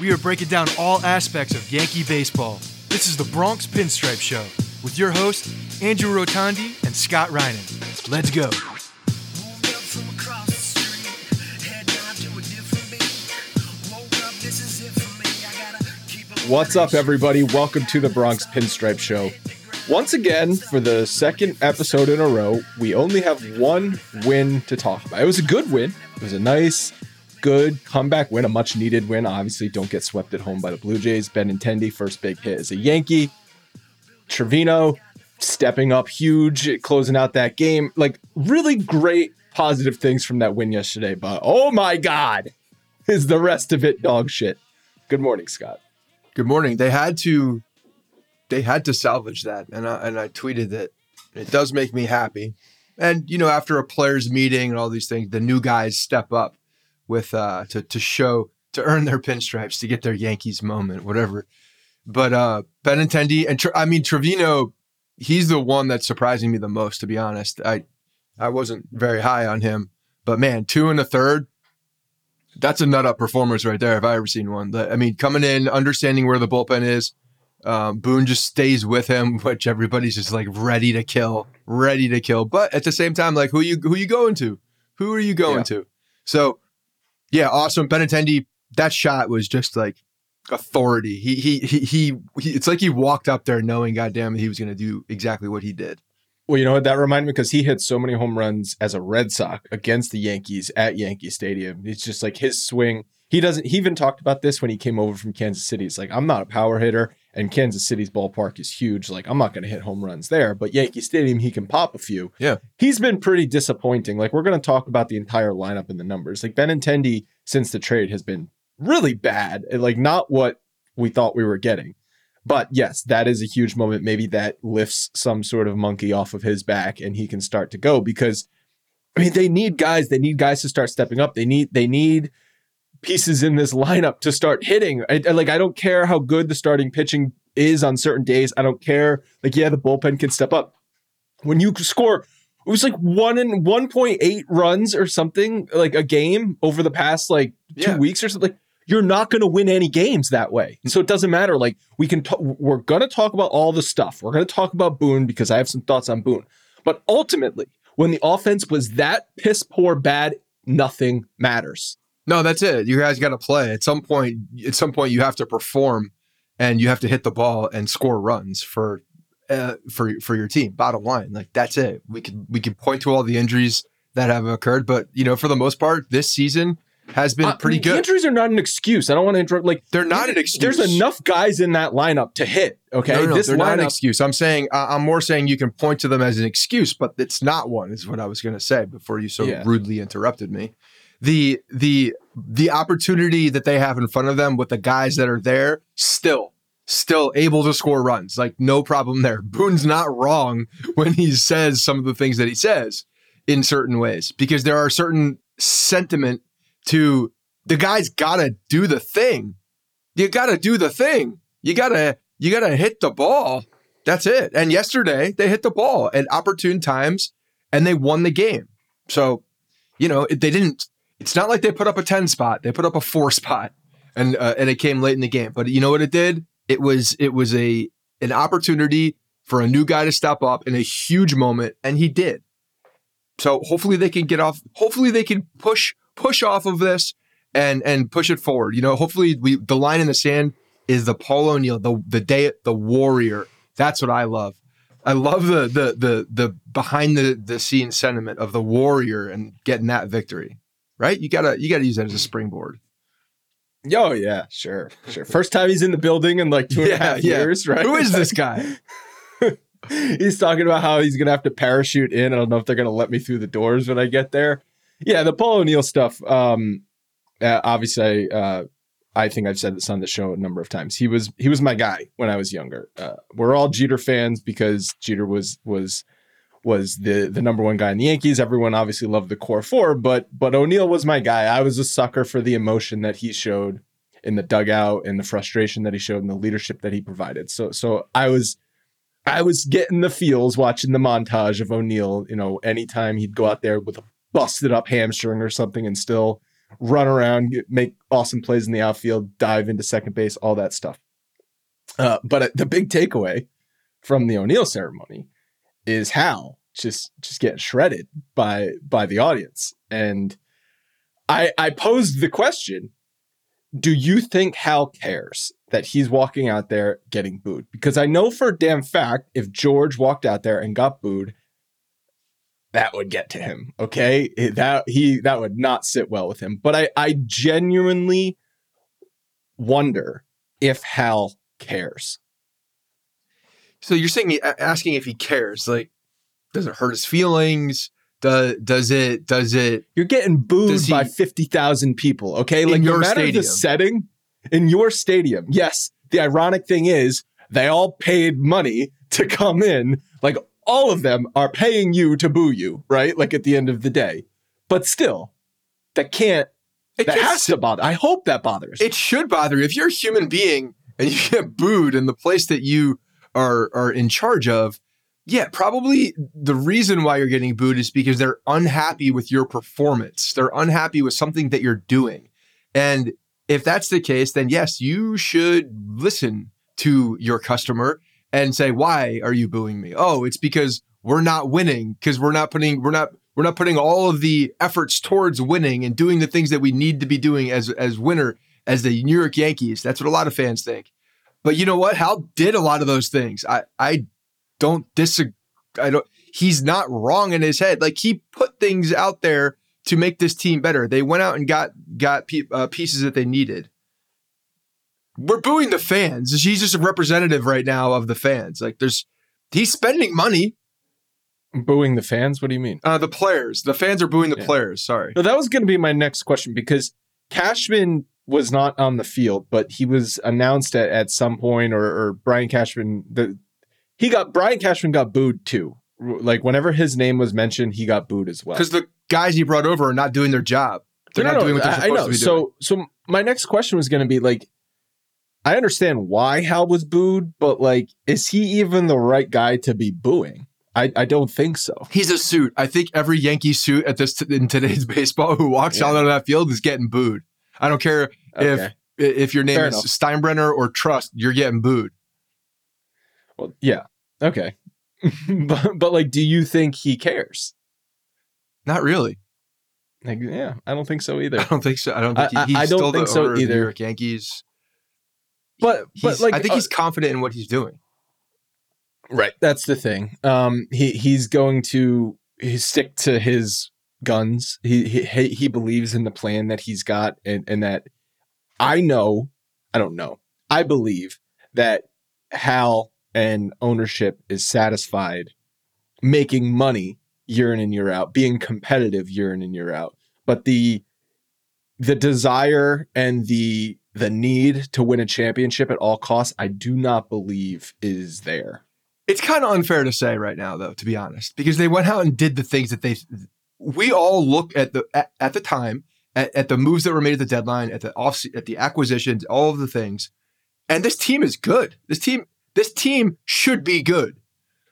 We are breaking down all aspects of Yankee baseball. This is the Bronx Pinstripe Show with your hosts, Andrew Rotondi and Scott Reinen. Let's go. What's up, everybody? Welcome to the Bronx Pinstripe Show. Once again, for the second episode in a row, we only have one win to talk about. It was a good win. It was a nice, good comeback win, a much needed win. Obviously, don't get swept at home by the Blue Jays. Benintendi, first big hit as a Yankee. Trevino stepping up huge, closing out that game. Like, really great positive things from that win yesterday. But oh my God, is the rest of it dog shit? Good morning, Scott. Good morning. They had to, they had to salvage that, and I, and I tweeted that it does make me happy. And you know, after a players' meeting and all these things, the new guys step up with uh to to show to earn their pinstripes to get their Yankees moment, whatever. But uh Benintendi and I mean Trevino, he's the one that's surprising me the most, to be honest. I I wasn't very high on him, but man, two and a third, that's a nut up performance right there. If I ever seen one, But I mean, coming in, understanding where the bullpen is. Um, Boone just stays with him, which everybody's just like ready to kill, ready to kill. But at the same time, like who you who you going to? Who are you going yeah. to? So yeah, awesome. Benintendi, that shot was just like authority. He, he he he he. It's like he walked up there knowing, goddamn, he was going to do exactly what he did. Well, you know what that reminded me because he hit so many home runs as a Red Sox against the Yankees at Yankee Stadium. It's just like his swing. He doesn't. He even talked about this when he came over from Kansas City. It's like I'm not a power hitter, and Kansas City's ballpark is huge. Like I'm not going to hit home runs there, but Yankee Stadium he can pop a few. Yeah, he's been pretty disappointing. Like we're going to talk about the entire lineup and the numbers. Like Benintendi since the trade has been really bad. Like not what we thought we were getting. But yes, that is a huge moment. Maybe that lifts some sort of monkey off of his back and he can start to go because I mean they need guys, they need guys to start stepping up. They need they need pieces in this lineup to start hitting. I, I, like I don't care how good the starting pitching is on certain days. I don't care. Like yeah, the bullpen can step up. When you score it was like one and 1.8 runs or something like a game over the past like two yeah. weeks or something you're not going to win any games that way so it doesn't matter like we can t- we're going to talk about all the stuff we're going to talk about boone because i have some thoughts on boone but ultimately when the offense was that piss poor bad nothing matters no, that's it. You guys got to play. At some point, at some point, you have to perform, and you have to hit the ball and score runs for uh, for for your team. Bottom line, like that's it. We can we can point to all the injuries that have occurred, but you know, for the most part, this season has been uh, pretty good. Injuries are not an excuse. I don't want to interrupt. Like they're not an excuse. There's enough guys in that lineup to hit. Okay, no, no, this they're lineup, not an excuse. I'm saying uh, I'm more saying you can point to them as an excuse, but it's not one. Is what I was going to say before you so yeah. rudely interrupted me the the the opportunity that they have in front of them with the guys that are there still still able to score runs. Like no problem there. Boone's not wrong when he says some of the things that he says in certain ways because there are certain sentiment to the guy's got to do the thing. You got to do the thing. You got to you got to hit the ball. That's it. And yesterday they hit the ball at opportune times and they won the game. So, you know, they didn't it's not like they put up a 10 spot. They put up a 4 spot and uh, and it came late in the game. But you know what it did? It was it was a an opportunity for a new guy to step up in a huge moment and he did. So hopefully they can get off hopefully they can push push off of this and and push it forward. You know, hopefully we the line in the sand is the Paul O'Neill, the the day the warrior. That's what I love. I love the the the the behind the the scene sentiment of the warrior and getting that victory. Right? You gotta you gotta use that as a springboard. Oh yeah, sure, sure. First time he's in the building in like two and a half Yeah, yeah. years, right? Who is this guy? he's talking about how he's gonna have to parachute in. I don't know if they're gonna let me through the doors when I get there. Yeah, the Paul O'Neill stuff. Um, uh, obviously, uh, I think I've said this on the show a number of times. He was he was my guy when I was younger. Uh, we're all Jeter fans because Jeter was was was the the number one guy in the Yankees. Everyone obviously loved the core four, but but O'Neill was my guy. I was a sucker for the emotion that he showed in the dugout and the frustration that he showed and the leadership that he provided. So so I was I was getting the feels watching the montage of O'Neill. You know, anytime he'd go out there with a busted up hamstring or something and still run around, make awesome plays in the outfield, dive into second base, all that stuff. Uh, but uh, the big takeaway from the O'Neill ceremony is Hal just just getting shredded by by the audience, and I I posed the question: Do you think Hal cares that he's walking out there getting booed? Because I know for a damn fact, if George walked out there and got booed, that would get to him. Okay, that he that would not sit well with him. But I I genuinely wonder if Hal cares. So you're saying asking if he cares, like, does it hurt his feelings? Does does it does it You're getting booed he- by 50,000 people, okay? Like, no your matter stadium. the setting, in your stadium, yes, the ironic thing is they all paid money to come in. Like, all of them are paying you to boo you, right? Like, at the end of the day. But still, that can't, it that has to bother. I hope that bothers. it should bother you if you're a human being and you get booed in the place that you are are in charge of. Yeah, probably the reason why you're getting booed is because they're unhappy with your performance. They're unhappy with something that you're doing. And if that's the case, then yes, you should listen to your customer and say, "Why are you booing me?" Oh, it's because we're not winning because we're not putting we're not we're not putting all of the efforts towards winning and doing the things that we need to be doing as as winner as the New York Yankees. That's what a lot of fans think. But you know what? Hal did a lot of those things. I I don't disagree. I don't. He's not wrong in his head. Like he put things out there to make this team better. They went out and got got pe- uh, pieces that they needed. We're booing the fans. He's just a representative right now of the fans. Like there's, he's spending money. booing the fans? What do you mean? Uh, the players, the fans are booing the Yeah. players. Sorry. So that was going to be my next question because Cashman was not on the field, but he was announced at, at some point, or, or Brian Cashman. The he got Brian Cashman got booed too. Like whenever his name was mentioned, he got booed as well. Because the guys he brought over are not doing their job. They're No, not no, doing what they're I- I supposed know. to be doing. So, so my next question was going to be like, I understand why Hal was booed, but like, is he even the right guy to be booing? I, I don't think so. He's a suit. I think every Yankee suit at this in today's baseball who walks Yeah. out on that field is getting booed. I don't care Okay. if if your name Fair is enough. Steinbrenner or Trust, you're getting booed. Well, yeah. Okay. but, but like, do you think he cares? Not really. Like, yeah, I don't think so either. I don't think so. I don't think I- he, I- I he's don't still think the so owner of the either. New York Yankees. But but He's- like, I think uh, he's confident in what he's doing. right. That's the thing. Um, he he's going to he stick to his guns. He he he believes in the plan that he's got, and and that I know. I don't know. I believe that Hal and ownership is satisfied making money year in and year out, being competitive year in and year out. But the the desire and the the need to win a championship at all costs, I do not believe is there. It's kind of unfair to say right now, though, to be honest, because they went out and did the things that they. We all look at the at, at the time at, at, the moves that were made at the deadline, at the off, at the acquisitions, all of the things, and this team is good. This team, this team should be good.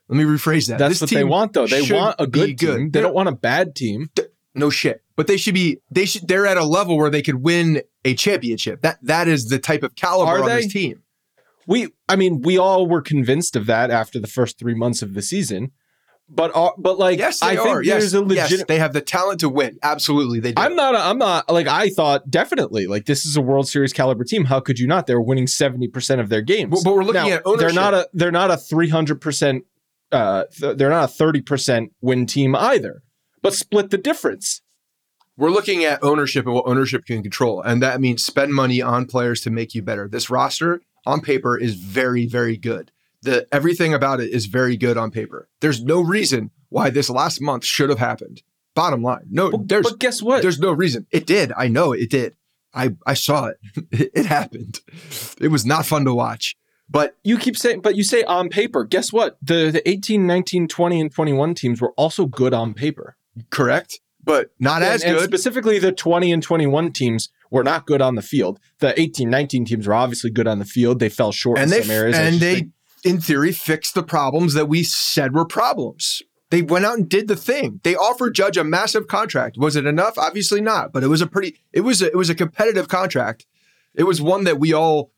Let me rephrase that. That's this what they want, though. They want a good good. team. They don't want a bad team. No shit. But they should be. They should. They're at a level where they could win a championship. That that is the type of caliber Are on they? this team. We, I mean, we all were convinced of that after the first three months of the season. But uh, but like Yes, they I think are. Yes, a legit. yes, they have the talent to win. Absolutely, they do. I'm not. I'm not. Like I thought, definitely. Like this is a World Series caliber team. How could you not? They're winning seventy percent of their games. But- but we're looking Now, at ownership. They're not a. They're not a three hundred percent. Uh, th- they're not a thirty percent win team either. But split the difference. We're looking at ownership and what ownership can control, and that means spend money on players to make you better. This roster on paper is very, very good. The everything about it is very good on paper. There's no reason why this last month should have happened. Bottom line, no. But, there's but guess what? there's no reason. It did. I know it did. I I saw it. It, happened. It was not fun to watch. But you keep saying, but you say on paper. Guess what? The the 18, 19, 20, and 21 teams were also good on paper. correct, but not as and, and good. specifically, the 20 and 21 teams were not good on the field. The 18, 19 teams were obviously good on the field. They fell short and in they some areas. And they in theory fixed the problems that we said were problems. They went out and did the thing. They offered judge a massive contract. Was it enough? Obviously not but it was a pretty it was a, it was a competitive contract. It was one that we all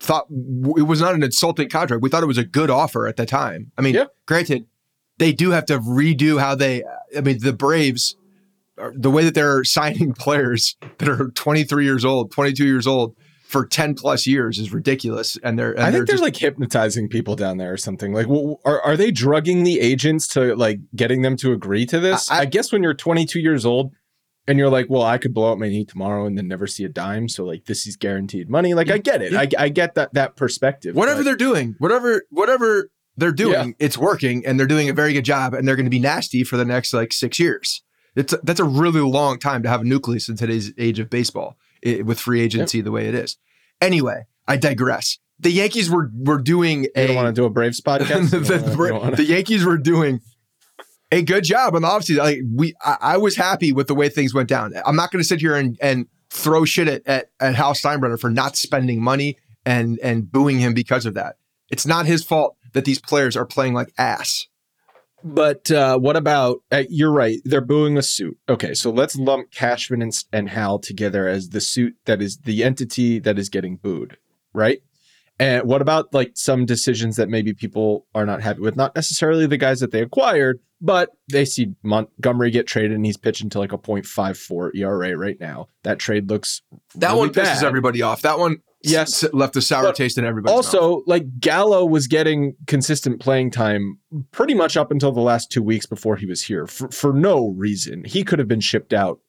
thought it was not an insulting contract. We thought it was a good offer at the time. I mean Yeah. granted they do have to redo how they i mean the braves uh, the way that they're signing players that are 23 years old 22 years old for 10 plus years is ridiculous and they're and I they're think they're just, like hypnotizing people down there or something. Like, wh- are are they drugging the agents to like getting them to agree to this? I- I, guess when you're 22 years old and you're like, well, I could blow up my knee tomorrow and then never see a dime, so like this is guaranteed money. Like, I get it. I, I get that that perspective. whatever but- they're doing, whatever whatever they're doing, it's working, and they're doing a very good job, and they're going to be nasty for the next like six years. It's that's a really long time to have a nucleus in today's age of baseball i with free agency the way it is. Anyway, I digress. The Yankees were were doing You a don't want to do a Braves podcast. the, You don't wanna- you wanna- the Yankees were doing a good job on the offseason. Like we, I, I was happy with the way things went down. I'm not going to sit here and, and throw shit at, at at Hal Steinbrenner for not spending money and and booing him because of that. It's not his fault that these players are playing like ass. But uh, what about? Uh, you're right. They're booing a suit. Okay, so let's lump Cashman and, and Hal together as the suit that is the entity that is getting booed, right? And what about like some decisions that maybe people are not happy with? Not necessarily the guys that they acquired, but they see Montgomery get traded and he's pitching to like a 0.54 ERA right now. That trade looks That really one pisses bad. everybody off. That one, Yes. left a sour taste in everybody's mouth. Also, like Gallo was getting consistent playing time pretty much up until the last two weeks before he was here for, for no reason. He could have been shipped out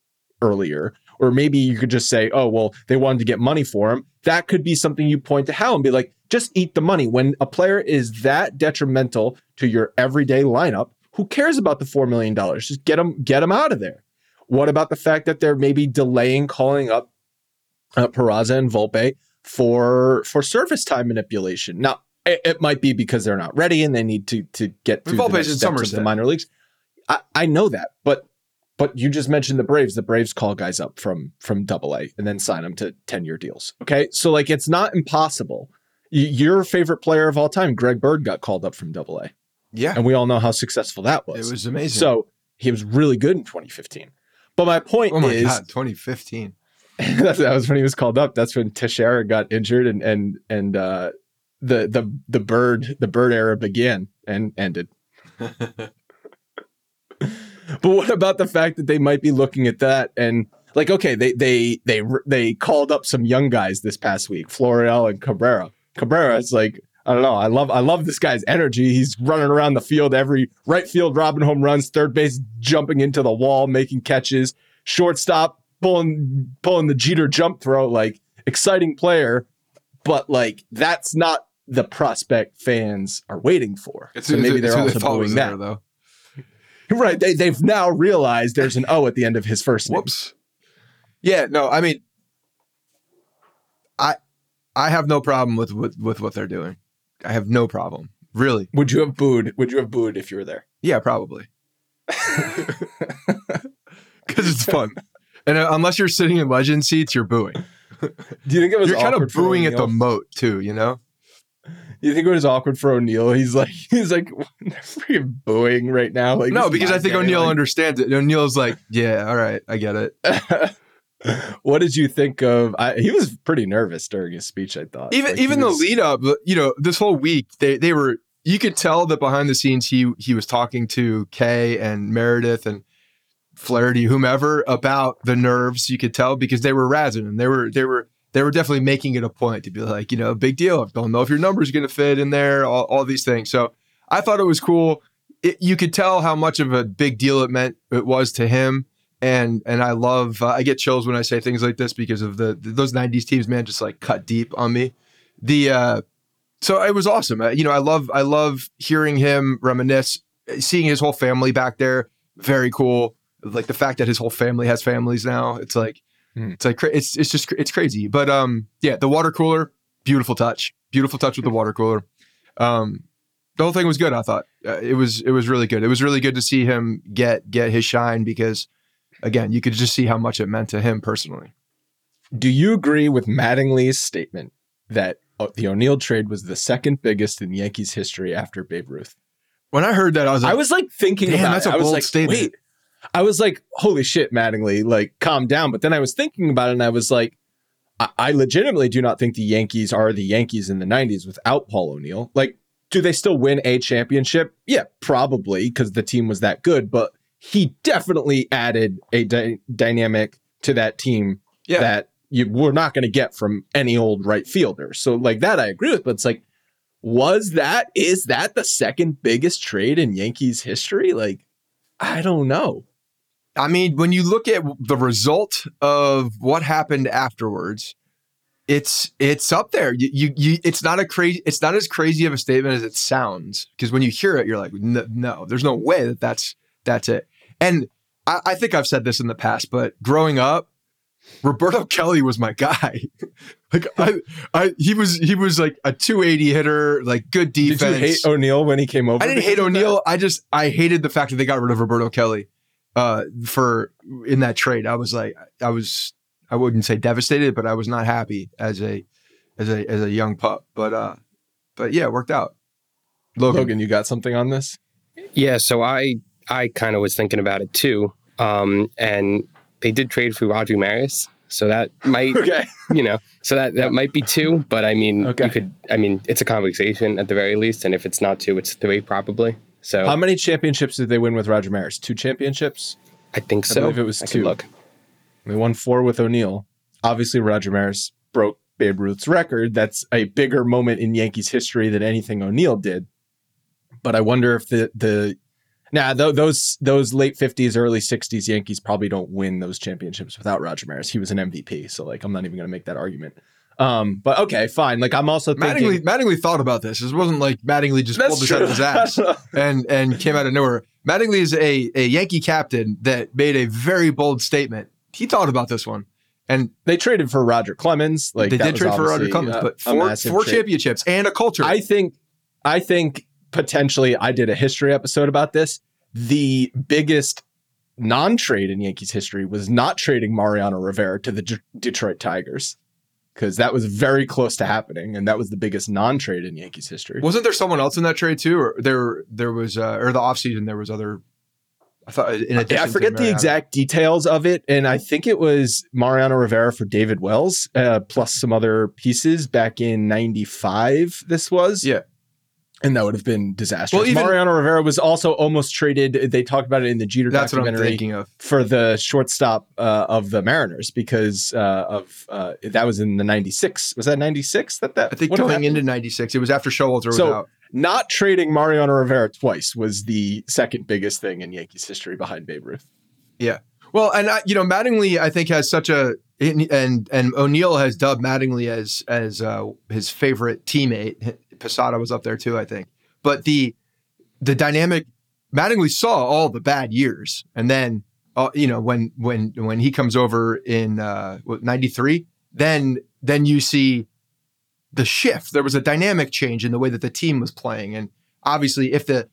earlier. Or maybe you could just say, oh, well, they wanted to get money for him. That could be something you point to Hal and be like, just eat the money. When a player is that detrimental to your everyday lineup, who cares about the $4 million? Just get them, get them out of there. What about the fact that they're maybe delaying calling up uh, Peraza and Volpe for for service time manipulation. Now, it, it might be because they're not ready and they need to to get to the next steps of the minor leagues. I, I know that, but but you just mentioned the Braves. The Braves call guys up from from Double A and then sign them to ten year deals. Okay, so like it's not impossible. Y- Your favorite player of all time, Greg Bird, got called up from Double A, yeah, and we all know how successful that was. it was amazing. so he was really good in 2015. But my point oh my is, god, 2015. That's- that was when he was called up. That's when Teixeira got injured and and and uh, the the the bird the bird era began and ended. but what about the fact that they might be looking at that and like okay they they they they called up some young guys this past week, Florial and Cabrera. Cabrera is like I don't know. I love I love this guy's energy. He's running around the field every right field robbing home runs, third base jumping into the wall, making catches, shortstop pulling pulling the Jeter jump throw, like exciting player, but like that's not the prospect fans are waiting for. so maybe they're also doing that. though. Right. They they've now realized there's an O at the end of his first name. Whoops. Yeah, no, I mean, I I have no problem with, with with what they're doing. I have no problem. Really. Would you have booed? Would you have booed if you were there? Yeah, probably. Because it's fun. And uh, unless you're sitting in legend seats, you're booing. Do you think it was You're kind of booing at the moat too, you know? You think it was awkward for O'Neill? He's like, he's like, freaking booing right now. Like, no, because I think O'Neill like- understands it. O'Neill's like, yeah, all right, I get it. what did you think of? I, he was pretty nervous during his speech. I thought, even Like, even was- the lead up, you know, this whole week they they were you could tell that behind the scenes he he was talking to Kay and Meredith and Flaherty, whomever, about the nerves. You could tell because they were razzing and they were they were they were definitely making it a point to be like, you know, big deal. I don't know if your numbers going to fit in there. All, all these things. So I thought it was cool. It, you could tell how much of a big deal it meant it was to him. And and I love uh, I get chills when I say things like this because of the those '90s teams, man, just like cut deep on me. The uh, so it was awesome. Uh, you know, I love I love hearing him reminisce, seeing his whole family back there. Very cool. Like the fact that his whole family has families now. It's like Hmm. it's like it's it's just it's crazy. But um, yeah, the water cooler, beautiful touch, beautiful touch with the water cooler. Um, the whole thing was good. I thought uh, it was it was really good. It was really good to see him get get his shine because again, you could just see how much it meant to him personally. Do you agree with Mattingly's statement that uh, the O'Neill trade was the second biggest in Yankees history after Babe Ruth? When I heard that, I was like, I was like thinking Damn, about that's it. a I was bold like, statement. wait. I was like, holy shit, Mattingly, like calm down. But then I was thinking about it and I was like, I, I legitimately do not think the Yankees are the Yankees in the 90s without Paul O'Neill. Like, do they still win a championship? Yeah, probably because the team was that good. But he definitely added a dy- dynamic to that team Yeah. that you were not going to get from any old right fielder. So, like that, I agree with. But it's like, was that is that the second biggest trade in Yankees history? Like, I don't know. I mean, when you look at the result of what happened afterwards, it's it's up there. You, you, you it's not a crazy. It's not as crazy of a statement as it sounds. Because when you hear it, you're like, no, no, there's no way that that's that's it. And I, I think I've said this in the past, but growing up, Roberto Kelly was my guy. like I, I, he was he was like a 280 hitter, like good defense. Did you hate O'Neill when he came over? I didn't hate because of that? O'Neill. I just I hated the fact that they got rid of Roberto Kelly uh, for in that trade. I was like, I was I wouldn't say devastated, but I was not happy as a as a as a young pup. But uh, but yeah, it worked out. Logan, Logan, you got something on this? Yeah, so I I kind of was thinking about it too, um, and they did trade for Roger Maris, so that might Okay. you know, so that that might be two, but I mean, Okay. you could, I mean, it's a conversation at the very least, and if it's not two, it's three probably. So How many championships did they win with Roger Maris? Two championships. I think I so. believe it was I two. Look, They won four with O'Neill. Obviously, Roger Maris broke Babe Ruth's record. That's a bigger moment in Yankees history than anything O'Neill did. But I wonder if the the now th- those those late fifties, early sixties Yankees probably don't win those championships without Roger Maris. He was an MVP, so like I'm not even going to make that argument. Um, but okay, fine. Like I'm also thinking. Mattingly Mattingly thought about this. This wasn't like Mattingly just That's pulled this out of his ass and and came out of nowhere. Mattingly is a a Yankee captain that made a very bold statement. He thought about this one. And they traded for Roger Clemens. Like they did trade for Roger Clemens, uh, but four four championships and a culture. I think, I think potentially, I did a history episode about this. The biggest non-trade in Yankees history was not trading Mariano Rivera to the D- Detroit Tigers because that was very close to happening, and that was the biggest non-trade in Yankees history. Wasn't there someone else in that trade too, or there there was, uh, or the offseason there was other. I thought in addition, I forget the exact details of it, and I think it was Mariano Rivera for David Wells, uh, plus some other pieces back in '95. This was, Yeah. And that would have been disastrous. Well, even- Mariano Rivera was also almost traded. They talked about it in the Jeter That's what I'm documentary thinking of. for the shortstop uh, of the Mariners because uh, of uh, that was in the '96. Was that '96 that that? I think going happened? into '96, it was after Showalter was So- out. not trading Mariano Rivera twice was the second biggest thing in Yankees history behind Babe Ruth. Yeah. Well, and I, you know, Mattingly, I think has such a and and O'Neill has dubbed Mattingly as as uh, his favorite teammate. Posada was up there too, I think. But the the dynamic, Mattingly saw all the bad years, and then uh, you know when when when he comes over in uh, '93, then then you see the shift. There was a dynamic change in the way that the team was playing. And obviously, if the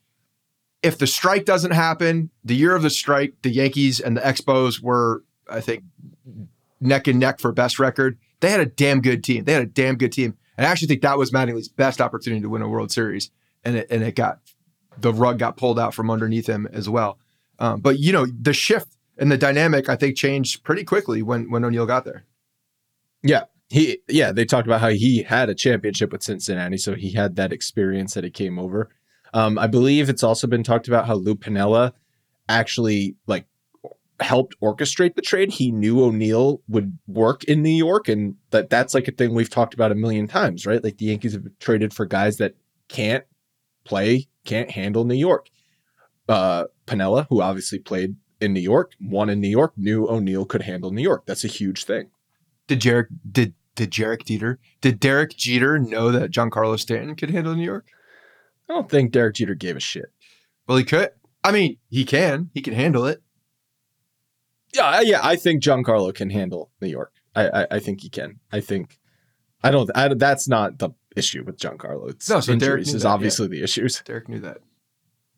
if the strike doesn't happen, the year of the strike, the Yankees and the Expos were, I think, neck and neck for best record. They had a damn good team. They had a damn good team. And I actually think that was Mattingly's best opportunity to win a World Series. And it and it got the rug got pulled out from underneath him as well. Um, but you know, the shift and the dynamic I think changed pretty quickly when when O'Neill got there. Yeah. He yeah, they talked about how he had a championship with Cincinnati, so he had that experience that he came over. Um, I believe it's also been talked about how Lou Piniella actually like helped orchestrate the trade. He knew O'Neill would work in New York, and that that's like a thing we've talked about a million times, right? Like the Yankees have traded for guys that can't play, can't handle New York. Uh, Piniella, who obviously played in New York, won in New York, knew O'Neill could handle New York. That's a huge thing. Did Jarek did did Jarek Dieter did Derek Jeter know that Giancarlo Stanton could handle New York? I don't think Derek Jeter gave a shit. Well, he could. I mean, he can. He can handle it. Yeah, yeah. I think Giancarlo can handle New York. I, I, I think he can. I think. I don't. I, that's not the issue with Giancarlo. It's No, so Derek injuries is that, obviously the issues. Derek knew that.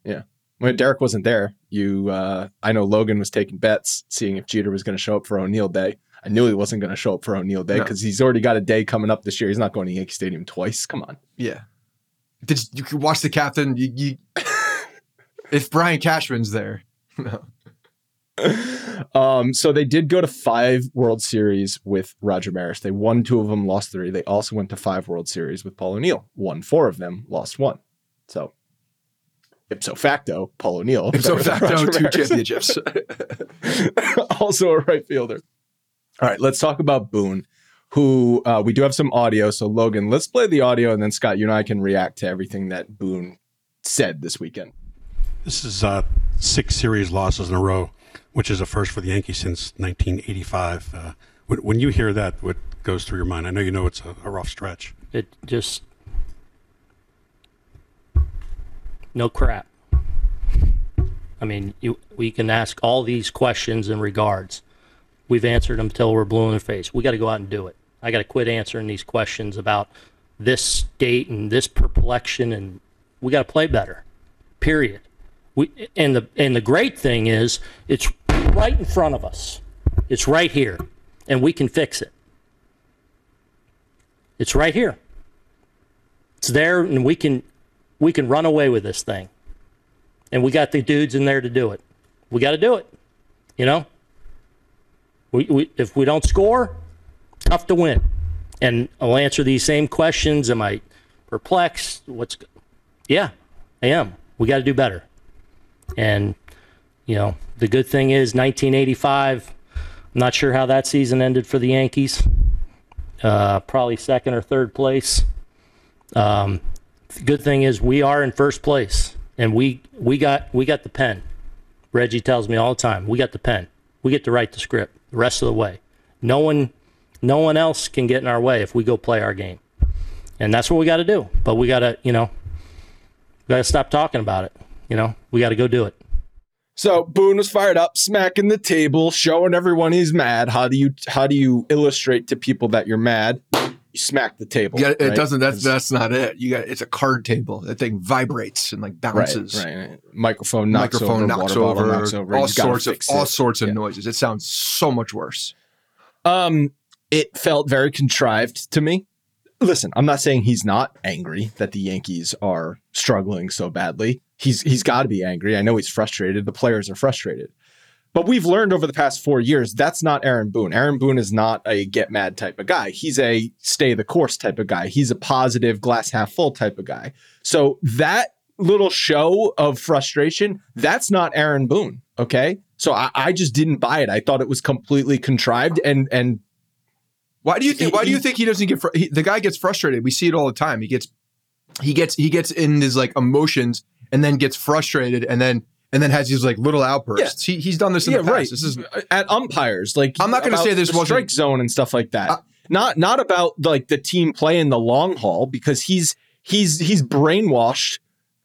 Yeah, when Derek wasn't there, you. Uh, I know Logan was taking bets, seeing if Jeter was going to show up for O'Neill Day. I knew he wasn't going to show up for O'Neill Day No. because he's already got a day coming up this year. He's not going to Yankee Stadium twice. Come on. Yeah. Did you could watch the captain? You, you if Brian Cashman's there. No. Um, so they did go to five World Series with Roger Maris. They won two of them, lost three. They also went to five World Series with Paul O'Neill. Won four of them, lost one. So ipso facto, Paul O'Neill. Ipso facto, two Maris. championships. also a right fielder. All right, let's talk about Boone, who uh, we do have some audio. So Logan, let's play the audio, and then Scott, you and I can react to everything that Boone said this weekend. This is uh, six series losses in a row, which is a first for the Yankees since 1985. Uh, when, when you hear that, what goes through your mind? I know you know it's a, a rough stretch. It just no crap. I mean, you we can ask all these questions in regards. We've answered them until we're blue in the face. We got to go out and do it. I got to quit answering these questions about this state and this perplexion, and we got to play better. Period. We and the and the great thing is it's right in front of us. It's right here, and we can fix it. It's right here. It's there, and we can we can run away with this thing. And we got the dudes in there to do it. We got to do it. You know. We, we if we don't score, tough to win. And I'll answer these same questions. Am I perplexed? What's yeah, I am. We got to do better. And you know, the good thing is 1985. I'm not sure how that season ended for the Yankees. Uh, probably second or third place. Um, the good thing is we are in first place, and we we got we got the pen. Reggie tells me all the time, we got the pen. We get to write the script the rest of the way. No one, no one else can get in our way if we go play our game, and that's what we got to do. But we got to, you know, we got to stop talking about it. You know, we got to go do it. So Boone was fired up, smacking the table, showing everyone he's mad. How do you how do you illustrate to people that you're mad? You smack the table. Yeah, it right? doesn't. That's that's not it. You got it's a card table. That thing vibrates and like bounces. right. right. Microphone knocks Microphone over, knocks over, knocks over. all sorts of fix all sorts of Yeah. noises. It sounds so much worse. Um, it felt very contrived to me. Listen, I'm not saying he's not angry that the Yankees are struggling so badly. He's he's got to be angry. I know he's frustrated. The players are frustrated. But we've learned over the past four years that's not Aaron Boone. Aaron Boone is not a get mad type of guy. He's a stay the course type of guy. He's a positive, glass half full type of guy. So that little show of frustration, that's not Aaron Boone. Okay. So I, I just didn't buy it. I thought it was completely contrived and and Why do you think? He- Why do you think he doesn't get? Fr- he, the guy gets frustrated. We see it all the time. He gets, he gets, he gets in his like emotions, and then gets frustrated, and then and then has these like little outbursts. He, he's done this in yeah, the past. right. This is at umpires. Like I'm not gonna say this wasn't- strike zone and stuff like that. Uh, not not about like the team play in the long haul because he's he's he's brainwashed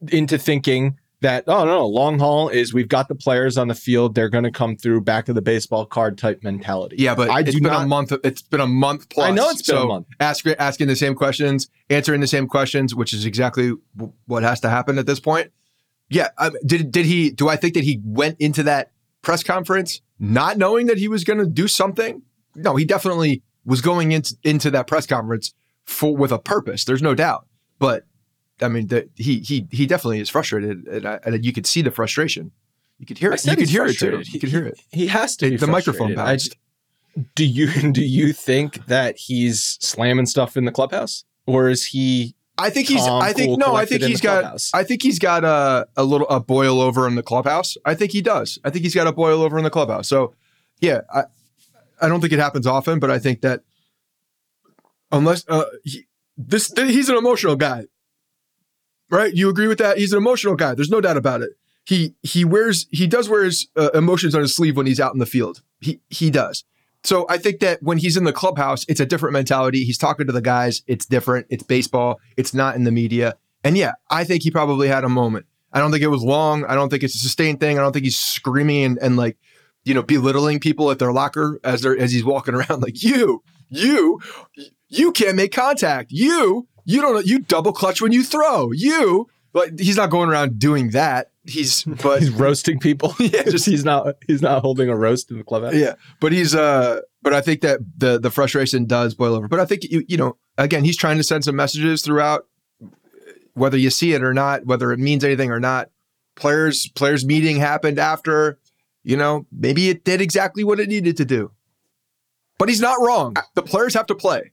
into thinking that oh no, long haul is we've got the players on the field, they're going to come through back of the baseball card type mentality. Yeah, but I it's been not a month. It's been a month plus. I know it's been a so month. Ask, asking the same questions, answering the same questions, which is exactly w- what has to happen at this point. Yeah, I, did did he? Do I think that he went into that press conference not knowing that he was going to do something? No, he definitely was going into into that press conference for with a purpose. There's no doubt. But I mean, the, he he he definitely is frustrated, and, I, and you could see the frustration. You could hear it. You could hear it too. frustrated. You could hear it. He has to. Be The microphone frustrated. Do you do you think that he's slamming stuff in the clubhouse, or is he? I think he's. calm, I think cool, no. I think in he's got. clubhouse? I think he's got a a little a boil over in the clubhouse. I think he does. I think he's got a boil over in the clubhouse. So, yeah, I I don't think it happens often, but I think that unless uh, he, this he's an emotional guy, right? You agree with that? He's an emotional guy. There's no doubt about it. He he wears he does wear his uh, emotions on his sleeve when he's out in the field. He he does. So I think that when he's in the clubhouse, it's a different mentality. He's talking to the guys. It's different. It's baseball. It's not in the media. And yeah, I think he probably had a moment. I don't think it was long. I don't think it's a sustained thing. I don't think he's screaming and, and like, you know, belittling people at their locker as they're as he's walking around like you, you, you can't make contact. You, you don't you double clutch when you throw. You like he's not going around doing that. He's but He's roasting people. Yeah, just he's not. He's not holding a roast in the clubhouse. yeah, but he's uh, but I think that the the frustration does boil over. But I think you you know again he's trying to send some messages throughout, whether you see it or not, whether it means anything or not. Players players meeting happened after, you know maybe it did exactly what it needed to do. But he's not wrong. The players have to play.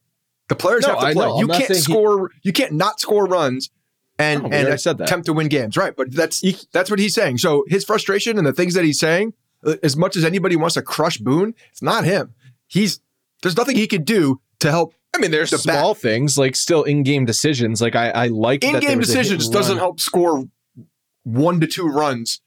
The players No, have to play. know. I'm You can't saying he- score. you can't not score runs. And, No, and said that. attempt to win games, right? But that's You- that's what he's saying. So his frustration and the things that he's saying, uh, as much as anybody wants to crush Boone, it's not him. He's there's nothing he could do to help. I mean, there's The small things like still in-game decisions. Like I, I like In-game decisions doesn't help score one to two runs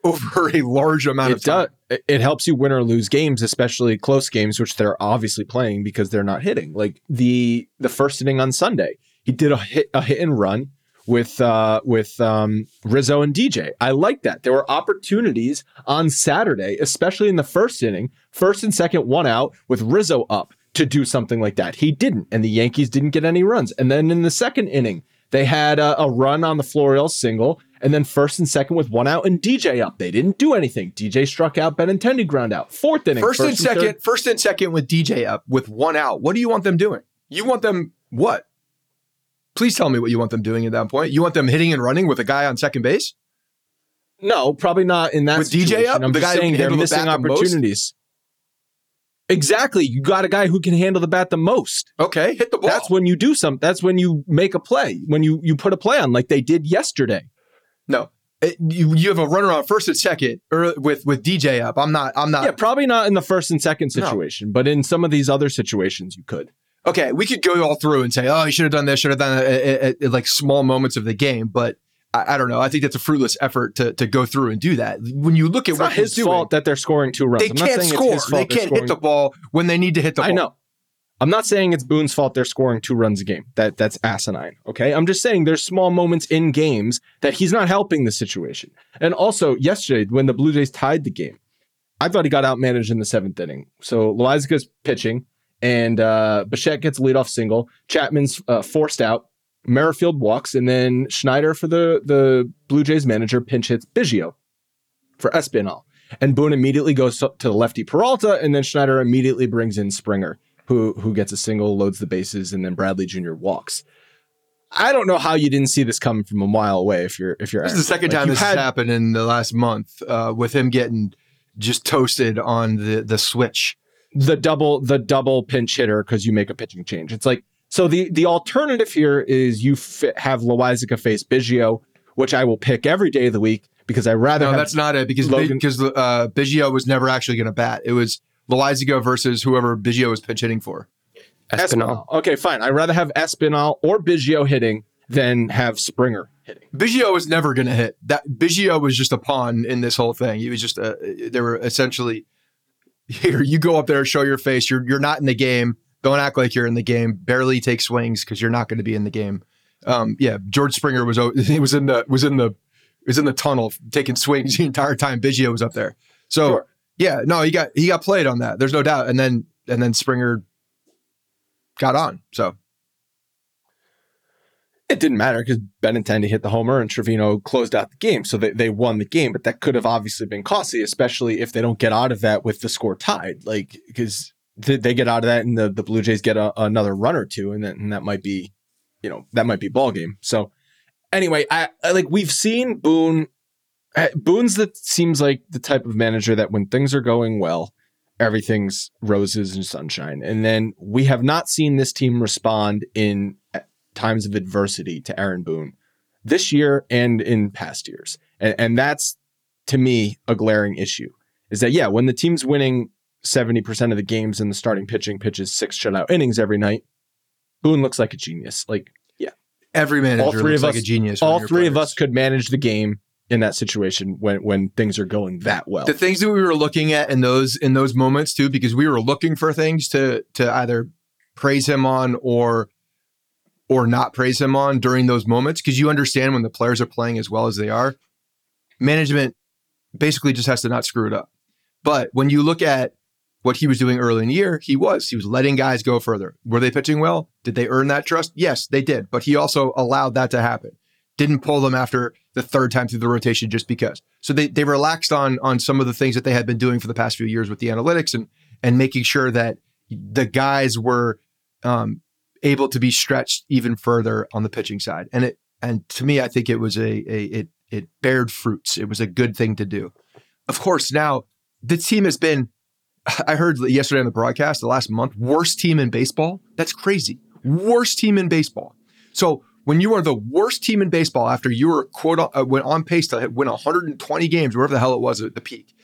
over a large amount It of time. does. It helps you win or lose games, especially close games, which they're obviously playing because they're not hitting. Like the the first inning on Sunday, he did a hit a hit and run with uh with um Rizzo and DJ. I like that. There were opportunities on Saturday, especially in the first inning, first and second one out with Rizzo up to do something like that. He didn't, and the Yankees didn't get any runs. And then in the second inning, they had a, a run on the Florial single, and then first and second with one out and DJ up. They didn't do anything. DJ struck out Benintendi ground out. Fourth inning, First, and second, third- first and second with DJ up with one out. What do you want them doing? You want them what? Please tell me what you want them doing at that point. You want them hitting and running with a guy on second base? No, probably not in that With DJ situation. up? I'm The just guy saying they're missing the opportunities. Exactly. You got a guy who can handle the bat the most. Okay, hit the ball. That's when you do something. That's when you make a play. When you you put a play on like they did yesterday. No. It- you you have a runner on first and second or with with DJ up. I'm not. I'm not. Yeah, probably not in the first and second No. situation, but in some of these other situations you could. okay, we could go all through and say, oh, he should have done this, should have done that at, like small moments of the game, but I, I don't know. I think that's a fruitless effort to to go through and do that. When you look at It's what not his doing, fault that they're scoring two runs. they I'm can't saying score. It's his fault They can't hit the ball when they need to hit the ball. I know. I'm not saying it's Boone's fault they're scoring two runs a game. That that's asinine. Okay. I'm just saying there's small moments in games that he's not helping the situation. And also yesterday when the Blue Jays tied the game, I thought he got outmanaged in the seventh inning. So Loaisiga's pitching and uh Bichette gets a leadoff single. Chapman's uh, forced out. Merrifield walks, and then Schneider for the the Blue Jays manager pinch hits Biggio for Espinal. And Boone immediately goes to the lefty Peralta, and then Schneider immediately brings in Springer, who who gets a single, loads the bases, and then Bradley Jr. walks. I don't know how you didn't see this coming from a mile away. If you're if you're This is the second Like, time this had- has happened in the last month uh, with him getting just toasted on the the switch. the double the double pinch hitter because you make a pitching change. It's like so the the alternative here is you have Loaisiga face Biggio, which I will pick every day of the week because I rather No, that's not it because Logan- because uh, Biggio was never actually going to bat. It was Loaisiga versus whoever Biggio was pinch hitting for. Espinal. Okay, fine. I'd rather have Espinal or Biggio hitting than have Springer hitting. Biggio was never going to hit. That Biggio was just a pawn in this whole thing. He was just a. They were essentially here. You go up there, show your face. You're you're not in the game. Don't act like you're in the game. Barely take swings because you're not going to be in the game. Um, yeah, George Springer was o- he was in the was in the was in the tunnel taking swings the entire time Biggio was up there. So Sure. Yeah, no, he got he got played on that. There's no doubt. And then and then Springer got on. So It didn't matter because Benintendi hit the homer and Trevino closed out the game. So they, they won the game, but that could have obviously been costly, especially if they don't get out of that with the score tied. Like, because they, they get out of that and the, the Blue Jays get a, another run or two, and, then, and that might be, you know, that might be ball game. So anyway, I, I like we've seen Boone. Uh, Boone's that seems like the type of manager that when things are going well, everything's roses and sunshine. And then we have not seen this team respond in uh, times of adversity to Aaron Boone this year and in past years. And, and that's to me a glaring issue is that, yeah, when the team's winning 70% of the games and the starting pitching pitches six shutout innings every night, Boone looks like a genius. Like, yeah, every manager all three looks of like us, a genius. all three of us could manage the game in that situation when, when things are going that well. the things that we were looking at in those in those moments too, because we were looking for things to to either praise him on or or not praise him on during those moments, because you understand when the players are playing as well as they are, management basically just has to not screw it up. But when you look at what he was doing early in the year, he was. He was letting guys go further. Were they pitching well? Did they earn that trust? Yes, they did. But he also allowed that to happen. Didn't pull them after the third time through the rotation just because. So they, they relaxed on on some of the things that they had been doing for the past few years with the analytics and and making sure that the guys were um, able to be stretched even further on the pitching side. And it and to me, I think it was a, a it it bared fruits. It was a good thing to do. Of course, now the team has been. I heard yesterday on the broadcast, the last month, worst team in baseball. That's crazy. Worst team in baseball. So when you are the worst team in baseball after you were quote uh, went on pace to win 120 games, wherever the hell it was at the peak,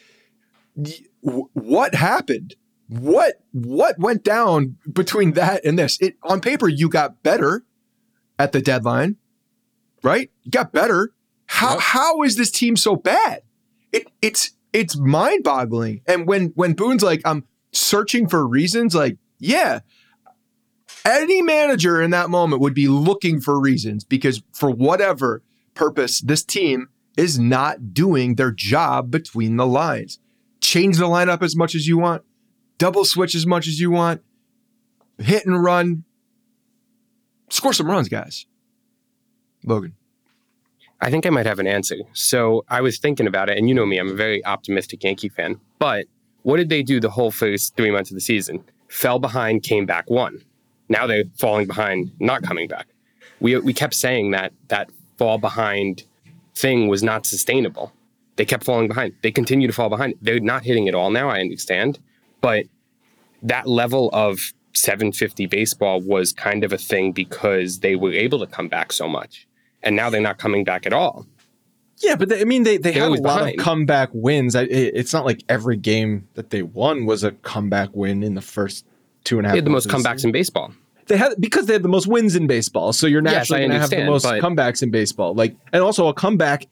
what happened? What what went down between that and this? It on paper you got better at the deadline, right? You got better. How how is this team so bad? It it's it's mind boggling. And when when Boone's like, I'm searching for reasons, like, yeah, any manager in that moment would be looking for reasons because for whatever purpose, this team is not doing their job between the lines. Change the lineup as much as you want, double switch as much as you want, hit and run. Score some runs, guys. Logan. I think I might have an answer. So I was thinking about it, and you know me, I'm a very optimistic Yankee fan. But what did they do the whole first three months of the season? Fell behind, came back, won. Now they're falling behind, not coming back. We we kept saying that that fall behind thing was not sustainable. They kept falling behind. They continue to fall behind. They're not hitting it all now, I understand. But that level of 750 baseball was kind of a thing because they were able to come back so much. And now they're not coming back at all. Yeah, but they, I mean, they, they They're had a lot behind. of comeback wins. I, it, it's not like every game that they won was a comeback win in the first two and a half. They had the most comebacks in baseball. They had because they had the most wins in baseball. So you're naturally I going to have the most but- comebacks in baseball. Like, and also a comeback.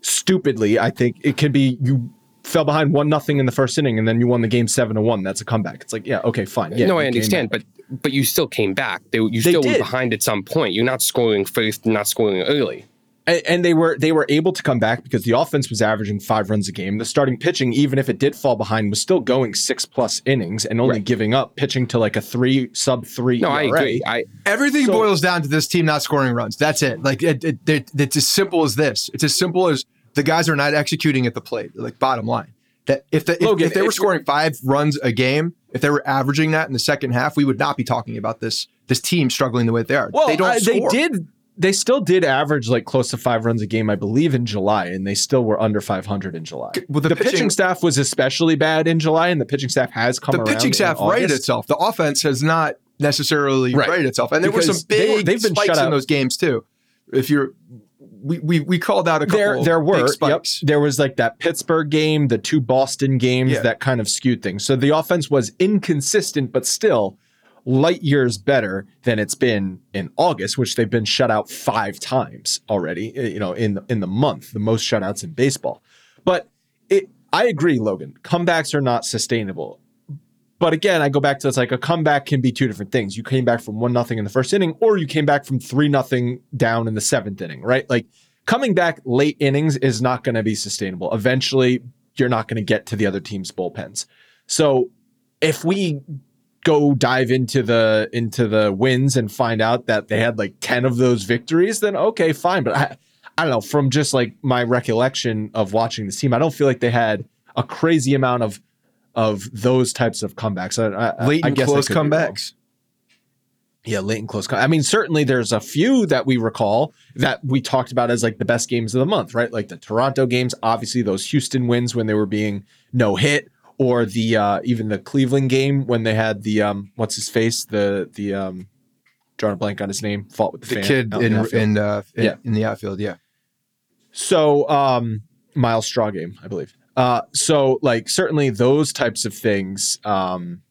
Stupidly, I think it could be you fell behind one nothing in the first inning and then you won the game seven to one. That's a comeback. It's like, yeah, okay, fine. Yeah, no, I understand, back. but but you still came back. They, you They still did. were behind at some point. You're not scoring first, not scoring early. And, and they were they were able to come back because the offense was averaging five runs a game. The starting pitching, even if it did fall behind, was still going six plus innings and only Right. giving up pitching to like a three sub three. No, I agree. I Everything So- boils down to this team not scoring runs. That's it. Like it, it, it- it's as simple as this. It's as simple as the guys are not executing at the plate. Like bottom line, that if the, if, Logan, if they were if- scoring five runs a game, if they were averaging that in the second half, we would not be talking about this this team struggling the way they are. Well, they don't. I- they did. They still did average like close to five runs a game, I believe, in July, and they still were under 500 in July. well, the the, pitching, pitching- staff was especially bad in July, and the pitching staff has come The pitching staff righted itself. The offense has not necessarily Right. righted itself, and there were some big they've been spikes in those games too. If you're, we we, we called out a couple. There, there big were. Yep. spikes. There was like that Pittsburgh game, the two Boston games Yeah. that kind of skewed things. So the offense was inconsistent, but still light years better than it's been in August, which they've been shut out five times already. eh, You know, in in the month, the most shutouts in baseball. But it, I agree, Logan. Comebacks are not sustainable. But again, I go back to it's like a comeback can be two different things. You came back from one nothing in the first inning, or you came back from three nothing down in the seventh inning, right? Like coming back late innings is not going to be sustainable. Eventually, you're not going to get to the other team's bullpens. So if we go dive into the into the wins and find out that they had like 10 of those victories, then okay, fine. But I, I don't know, from just like my recollection of watching this team, I don't feel like they had a crazy amount of of those types of comebacks. I, I, Late I and guess I close comebacks. Yeah, late and close. com- I mean, certainly there's a few that we recall that we talked about as like the best games of the month, right? Like the Toronto games, obviously those Houston wins when they were being no hit, or the uh even the Cleveland game when they had the um what's his face the the um drawing a blank on his name fought with the, The fan kid out in the outfield. in, uh, in Yeah. in the outfield, yeah. So, um, Myles Straw game, I believe. Uh, so like certainly those types of things, um,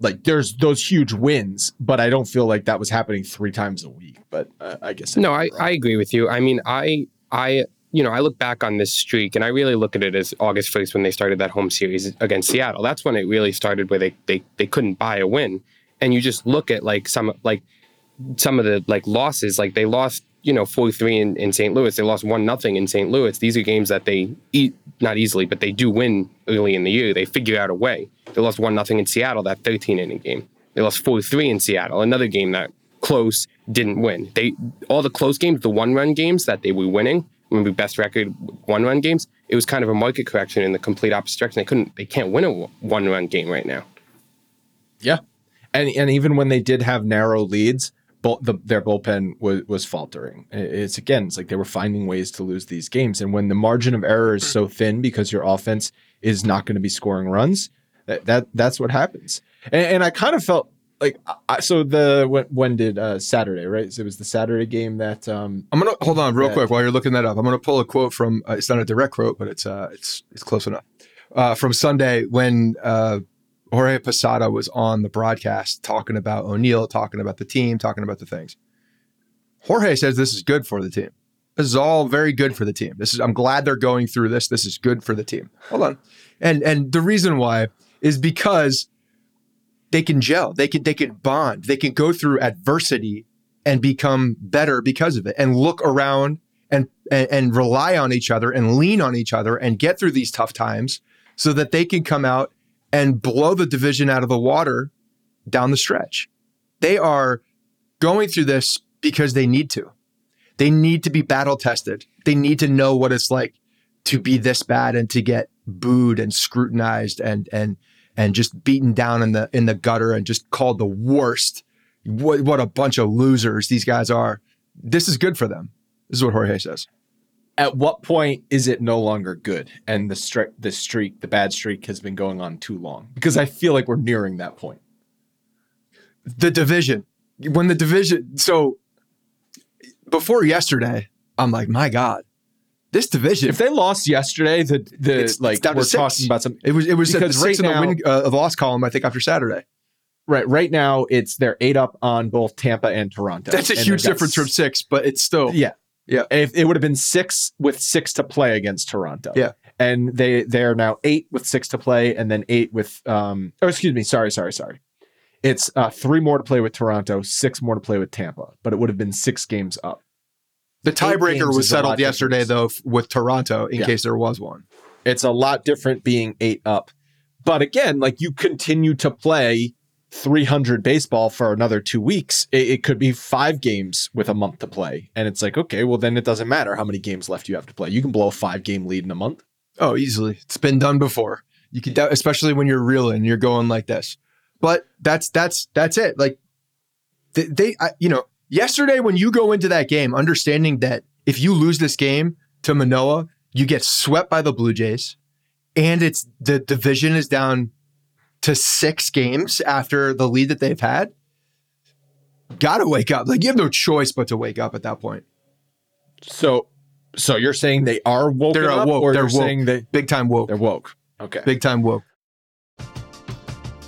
like there's those huge wins, but I don't feel like that was happening three times a week. But uh, I guess No, I, wrong. I agree with you. I mean, I I you know, I look back on this streak and I really look at it as August 1st when they started that home series against Seattle. That's when it really started where they they, they couldn't buy a win. And you just look at like some like some of the like losses, like they lost, you know, 43 in, in St. Louis. They lost one nothing in St. Louis. These are games that they eat not easily, but they do win early in the year. They figure out a way. They lost one nothing in Seattle, that 13 inning game. They lost 4-3 in Seattle, another game that close didn't win. They all the close games, the one run games that they were winning, maybe best record one run games, it was kind of a market correction in the complete opposite direction. They couldn't they can't win a one run game right now. yeah, and and even when they did have narrow leads, bull, the, their bullpen was was faltering. It's again, it's like they were finding ways to lose these games, and when the margin of error is so thin because your offense is not going to be scoring runs, that, that that's what happens. And, and I kind of felt like I, so the when, when did uh, Saturday right? So it was the Saturday game that um I'm gonna hold on real Yeah. quick while you're looking that up. I'm gonna pull a quote from. Uh, it's not a direct quote, but it's uh, it's it's close enough. Uh, from Sunday when uh, Jorge Posada was on the broadcast talking about O'Neill, talking about the team, talking about the things. Jorge says this is good for the team. This is all very good for the team. This is. I'm glad they're going through this. This is good for the team. Hold on, and and the reason why is because they can gel. They can they can bond. They can go through adversity and become better because of it and look around and, and and rely on each other and lean on each other and get through these tough times so that they can come out and blow the division out of the water down the stretch. They are going through this because they need to. They need to be battle tested. They need to know what it's like to be this bad and to get booed and scrutinized and and and just beaten down in the in the gutter and just called the worst. What what a bunch of losers these guys are. This is good for them. This is what Jorge says. at what point is it no longer good and the streak the streak the bad streak has been going on too long because i feel like we're nearing that point The division. When the division so before yesterday, I'm like, my God, this division. if they lost yesterday the the It's- it's like to we're talking about some it was it was because six right in the win uh, of loss column, I think, after Saturday. right right now it's they're eight up on both tampa and toronto That's a huge difference from six, but it's still yeah Yeah. if it would have been six with six to play against toronto Yeah. and they they are now eight with six to play and then eight with um Oh, excuse me sorry sorry sorry it's uh three more to play with toronto six more to play with tampa but it would have been six games up the tiebreaker was is a lot settled yesterday different. though f- with Toronto in Yeah. case there was one. It's a lot different being eight up. But again, like you continue to play 300 baseball for another two weeks. It, it could be five games with a month to play. And it's like, okay, well, then it doesn't matter how many games left you have to play. You can blow a five game lead in a month. Oh, easily. It's been done before. You could, especially when you're reeling, you're going like this. But that's that's that's it. Like they, they I, you know, yesterday when you go into that game, understanding that if you lose this game to Manoah, you get swept by the Blue Jays, and it's the division is down to six games after the lead that they've had. Got to wake up. Like you have no choice but to wake up at that point. So, so you're saying they are woke? They're up, woke. or They're woke. saying they, Big time woke. they're woke? Okay. Big time woke.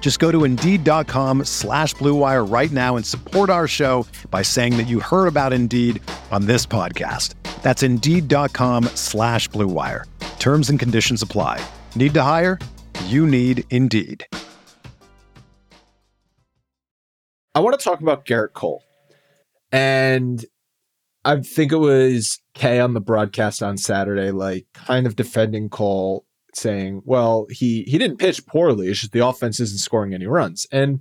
Just go to Indeed.com slash BlueWire right now and support our show by saying that you heard about Indeed on this podcast. That's Indeed.com slash BlueWire. Terms and conditions apply. Need to hire? You need Indeed. I want to talk about Gerrit Cole. And I think it was Kay on the broadcast on Saturday, like kind of defending Cole, saying, well, he he didn't pitch poorly. It's just the offense isn't scoring any runs. And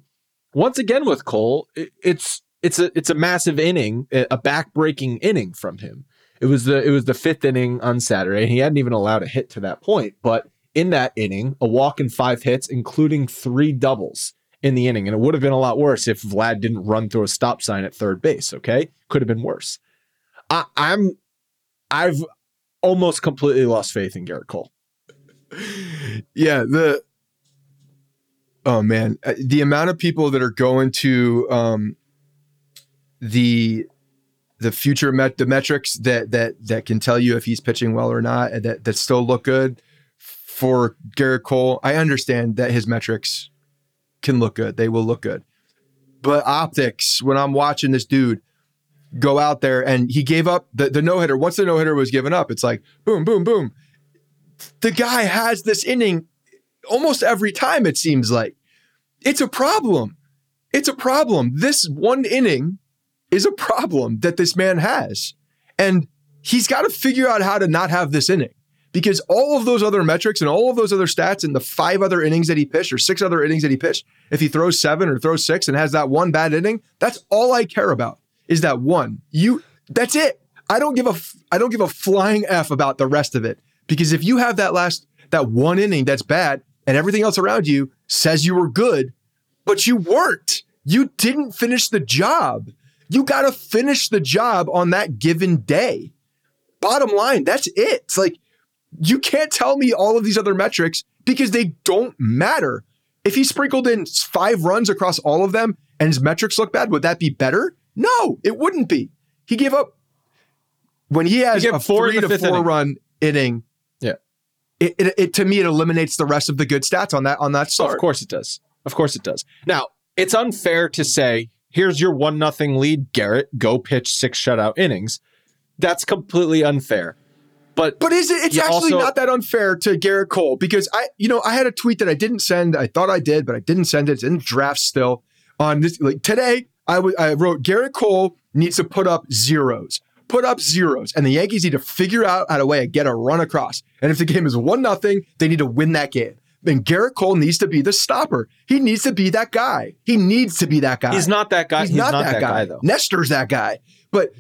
once again with Cole, it, it's it's a it's a massive inning, a back-breaking inning from him. It was the it was the fifth inning on Saturday, and he hadn't even allowed a hit to that point. But in that inning, a walk and five hits, including three doubles in the inning. And it would have been a lot worse if Vlad didn't run through a stop sign at third base. Okay. Could have been worse. I, I'm, I've almost completely lost faith in Gerrit Cole. Yeah. The, oh man, uh, the amount of people that are going to, um, the, the future met the metrics that that that can tell you if he's pitching well or not and that that still look good for Gerrit Cole. I understand that his metrics can look good. They will look good. But optics, when I'm watching this dude go out there and he gave up the, the no hitter, once the no hitter was given up, it's like boom, boom, boom. The guy has this inning almost every time, it seems like. It's a problem. It's a problem. This one inning is a problem that this man has. And he's got to figure out how to not have this inning because all of those other metrics and all of those other stats and the five other innings that he pitched or six other innings that he pitched, if he throws seven or throws six and has that one bad inning, that's all I care about is that one. You that's it. I don't give a I don't give a flying f about the rest of it because if you have that last that one inning that's bad and everything else around you says you were good, but you weren't. You didn't finish the job. You got to finish the job on that given day. Bottom line, that's it. It's like you can't tell me all of these other metrics because they don't matter. If he sprinkled in five runs across all of them and his metrics look bad, would that be better? No, it wouldn't be. He gave up when he has He a four three to four inning. run inning. It, it, it to me it eliminates the rest of the good stats on that on that start. Of course it does. Of course it does. Now, it's unfair to say, here's your one nothing lead, Gerrit, go pitch six shutout innings. That's completely unfair. But But is it? It's actually also- not that unfair to Gerrit Cole because I, you know, I had a tweet that I didn't send. I thought I did, but I didn't send it. It's in draft still. On this, like today, I w- I wrote Gerrit Cole needs to put up zeros, put up zeros, and the Yankees need to figure out how to way to get a run across. And if the game is one nothing, they need to win that game. Then Gerrit Cole needs to be the stopper. He needs to be that guy. He needs to be that guy. he's not that guy. He's, not, that, guy. though. Nestor's that guy, but